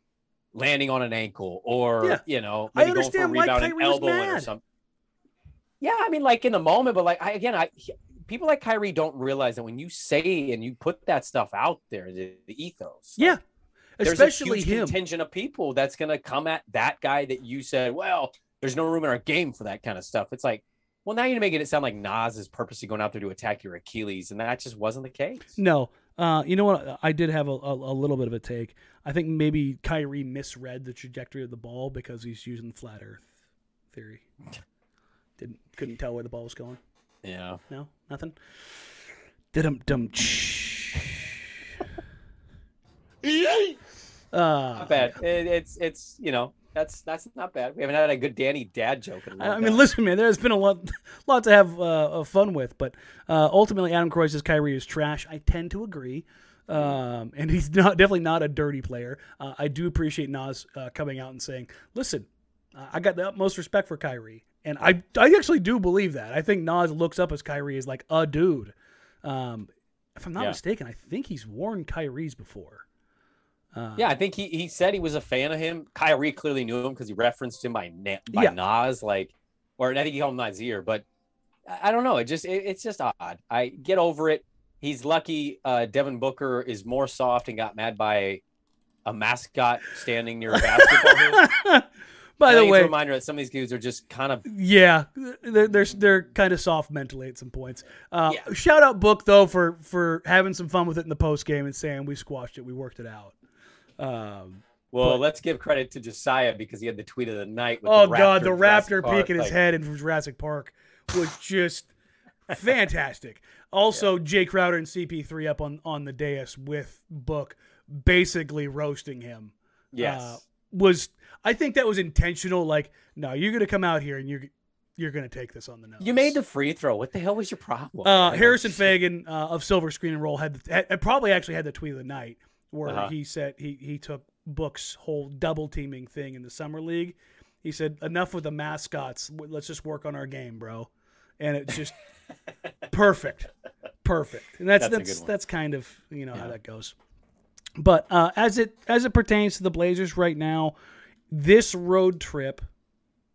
landing on an ankle or, Yeah. you know, I maybe going for a rebound and elbowing or something. Yeah, I mean, like in the moment, but like I again, I people like Kyrie don't realize that when you say and you put that stuff out there, the, the ethos. like, yeah. there's Especially a huge him. contingent of people that's gonna come at that guy that you said, well, there's no room in our game for that kind of stuff. It's like, well, now you're making it sound like Nas is purposely going out there to attack your Achilles, and that just wasn't the case. No. Uh, you know what? I did have a, a, a little bit of a take. I think maybe Kyrie misread the trajectory of the ball because he's using flat Earth theory. Didn't couldn't tell where the ball was going. Yeah. No, nothing. Dum dum. Uh, Not bad. It, it's it's you know that's that's not bad. We haven't had a good Danny dad joke in a I long I mean, time. listen, man. There's been a lot, lot to have uh, fun with, but uh, ultimately, Adam Croy says Kyrie is trash. I tend to agree, um, and he's not definitely not a dirty player. Uh, I do appreciate Nas uh, coming out and saying, "Listen, uh, I got the utmost respect for Kyrie," and I, I actually do believe that. I think Nas looks up as Kyrie as like a dude. Um, if I'm not Yeah. mistaken, I think he's worn Kyrie's before. Uh, Yeah, I think he, he said he was a fan of him. Kyrie clearly knew him because he referenced him by na- by Yeah. Nas, like, or I think he called him Nazir. But I I don't know. It just it, it's just odd. I get over it. He's lucky. Uh, Devin Booker is more soft and got mad by a mascot standing near a basketball. By the way, a reminder that some of these dudes are just kind of Yeah, they're they're, they're kind of soft mentally at some points. Uh, Yeah. Shout out Book though for for having some fun with it in the post game and saying we squashed it, we worked it out. Um, well. But- let's give credit to Josiah because he had the tweet of the night. With oh the god, the raptor peeking his like, head in Jurassic Park was just fantastic. Also, Jae Crowder and CP3 up on on the dais with Book, basically roasting him. Yes. uh, was I think that was intentional. Like, no, you're gonna come out here and you're you're gonna take this on the nose. you made the free throw. What the hell was your problem? Uh. Harrison Fagan uh, of Silver Screen and Roll had, had, probably actually had the tweet of the night where Uh-huh. he said he he took Book's whole double teaming thing in the summer league. He said enough with the mascots. Let's just work on our game, bro. And it's just perfect, perfect. And that's That's that's that's kind of you know how that goes. But uh, as it as it pertains to the Blazers right now, this road trip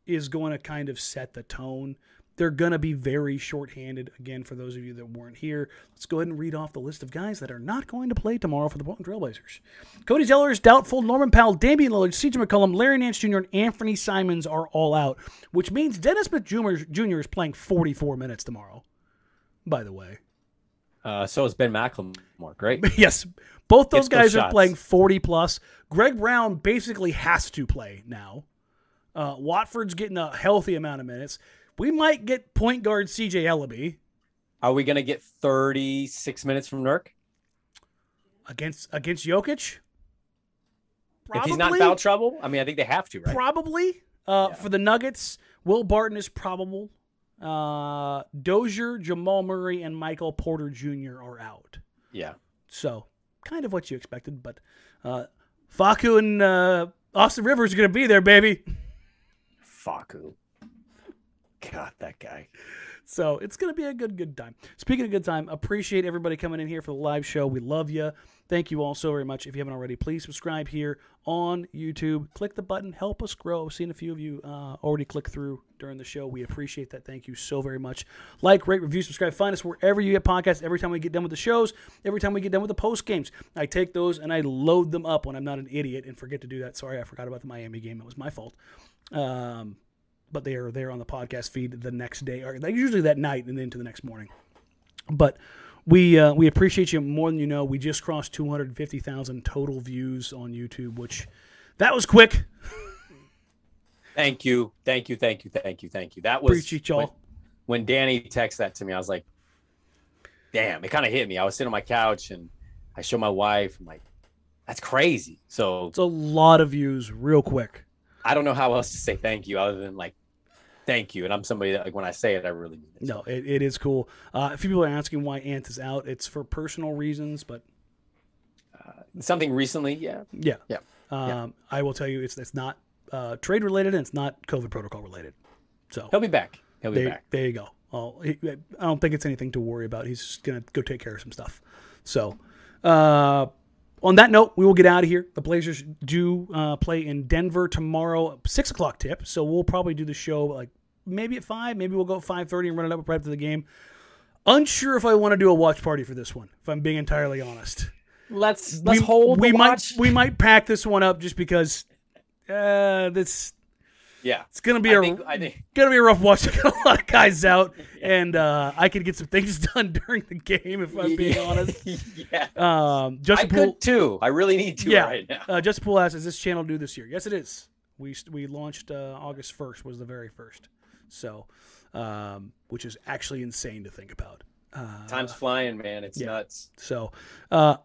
is going to kind of set the tone. They're going to be very shorthanded. Again, for those of you that weren't here, let's go ahead and read off the list of guys that are not going to play tomorrow for the Portland Trailblazers. Cody Zeller is doubtful. Norman Powell, Damian Lillard, CJ McCollum, Larry Nance Jr., and Anfernee Simons are all out, which means Dennis Smith Jr. Is playing 44 minutes tomorrow, by the way. Uh, so is Ben McLemore. Great. yes, both those Gets those guys are playing 40 plus. Greg Brown basically has to play now. Uh, Watford's getting a healthy amount of minutes. We might get point guard CJ Elleby Are we gonna get 36 minutes from Nurk? against against Jokic. If he's not in foul trouble, I mean, I think they have to, right? Probably. Uh, Yeah. For the Nuggets, Will Barton is probable. Uh, Dozier, Jamal Murray, and Michael Porter Jr. are out. Yeah. So, kind of what you expected, but uh, Facu and uh, Austin Rivers are going to be there, baby. Facu. God, that guy. So it's going to be a good, good time. Speaking of good time, appreciate everybody coming in here for the live show. We love you. Thank you all so very much. If you haven't already, please subscribe here on YouTube. Click the button. Help us grow. I've seen a few of you uh, already click through during the show. We appreciate that. Thank you so very much. Like, rate, review, subscribe. Find us wherever you get podcasts. Every time we get done with the shows, every time we get done with the post games, I take those and I load them up when I'm not an idiot and forget to do that. Sorry, I forgot about the Miami game. It was my fault. Um, but they are there on the podcast feed the next day, or usually that night and then to the next morning. But we uh, we appreciate you more than you know. We just crossed 250,000 total views on YouTube, which that was quick. Thank you. Thank you. Thank you. Thank you. Thank you. That was Appreciate y'all. When, when Danny texted that to me, I was like, damn, it kind of hit me. I was sitting on my couch and I showed my wife. I'm like, that's crazy. So It's a lot of views real quick. I don't know how else to say thank you other than like, Thank you. And I'm somebody that, like, when I say it, I really mean it. No, it, it is cool. Uh, a few people are asking why Ant is out. It's for personal reasons, but Something recently, yeah. yeah. Yeah. Um, Yeah. I will tell you, it's it's not uh, trade related and it's not COVID protocol related. So He'll be back. He'll be there, back. there you go. He, I don't think it's anything to worry about. He's just gonna go take care of some stuff. So, uh, on that note, we will get out of here. The Blazers do uh, play in Denver tomorrow, six o'clock tip. So we'll probably do the show like maybe at five. Maybe we'll go at five thirty and run it up right after the game. Unsure if I want to do a watch party for this one. If I'm being entirely honest, Let's let's we, hold we the might watch. we might pack this one up just because uh, this yeah. it's gonna be I a think, I think gonna be a rough watch. I got a lot of guys out, and uh, I could get some things done during the game if I'm being honest. yeah. Um, I Justin Poole, could too. I really need to yeah. right now. Uh, Justin Poole asks, "Is this channel new this year?" Yes, it is. We we launched uh, August first was the very first, so um, which is actually insane to think about. Uh, Time's flying, man. It's yeah. nuts. So, uh,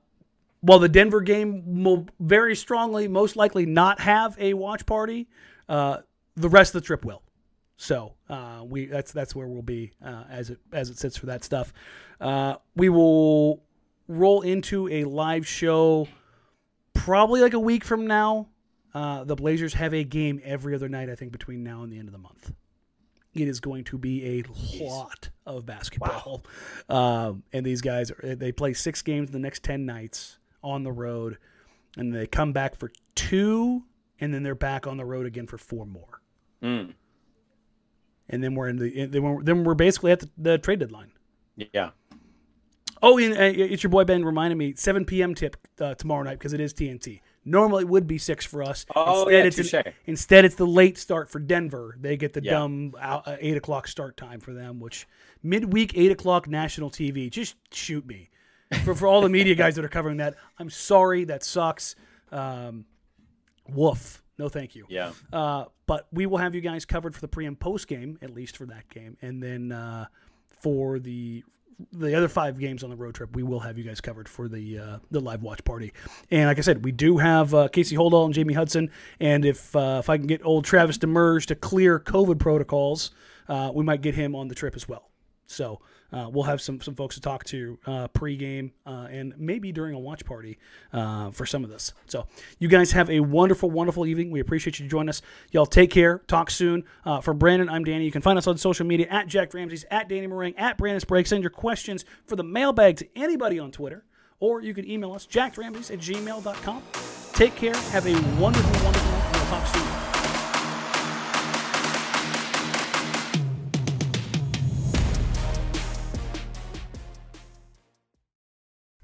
while the Denver game will very strongly, most likely not have a watch party, uh, the rest of the trip will. So uh, we that's that's where we'll be uh, as it as it sits for that stuff. Uh, we will roll into a live show probably like a week from now. Uh, the Blazers have a game every other night, I think, between now and the end of the month. It is going to be a lot of basketball, um, and these guys they play six games in the next ten nights on the road, and they come back for two, and then they're back on the road again for four more, Mm. and then we're in the then we're, then we're basically at the, the trade deadline. Yeah. Oh, and uh, it's your boy Ben reminding me 7 p.m. tip uh, tomorrow night because it is TNT. Normally it would be six for us. Oh, yeah, it's an- instead it's the late start for Denver. They get the Yeah. dumb uh, eight o'clock start time for them, which midweek eight o'clock national TV. Just shoot me for for all the media guys that are covering that. I'm sorry, that sucks. Um, woof. No, thank you. Yeah. Uh, but we will have you guys covered for the pre and post game, at least for that game, and then uh, for the the other five games on the road trip, we will have you guys covered for the uh, the live watch party. And like I said, we do have uh, Casey Holdahl and Jamie Hudson, and if uh, if I can get old Travis Demers to clear COVID protocols, uh, we might get him on the trip as well. So uh, we'll have some some folks to talk to uh, pregame uh, and maybe during a watch party uh, for some of this. So you guys have a wonderful, wonderful evening. We appreciate you joining us. Y'all take care. Talk soon. Uh, for Brandon, I'm Danny. You can find us on social media at Jacked Ramsays, at Danny Marang, at Brandon Sprague. Send your questions for the mailbag to anybody on Twitter, or you can email us, jackramseys at gmail.com. Take care. Have a wonderful, wonderful night. We'll talk soon.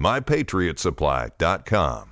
mypatriotsupply.com.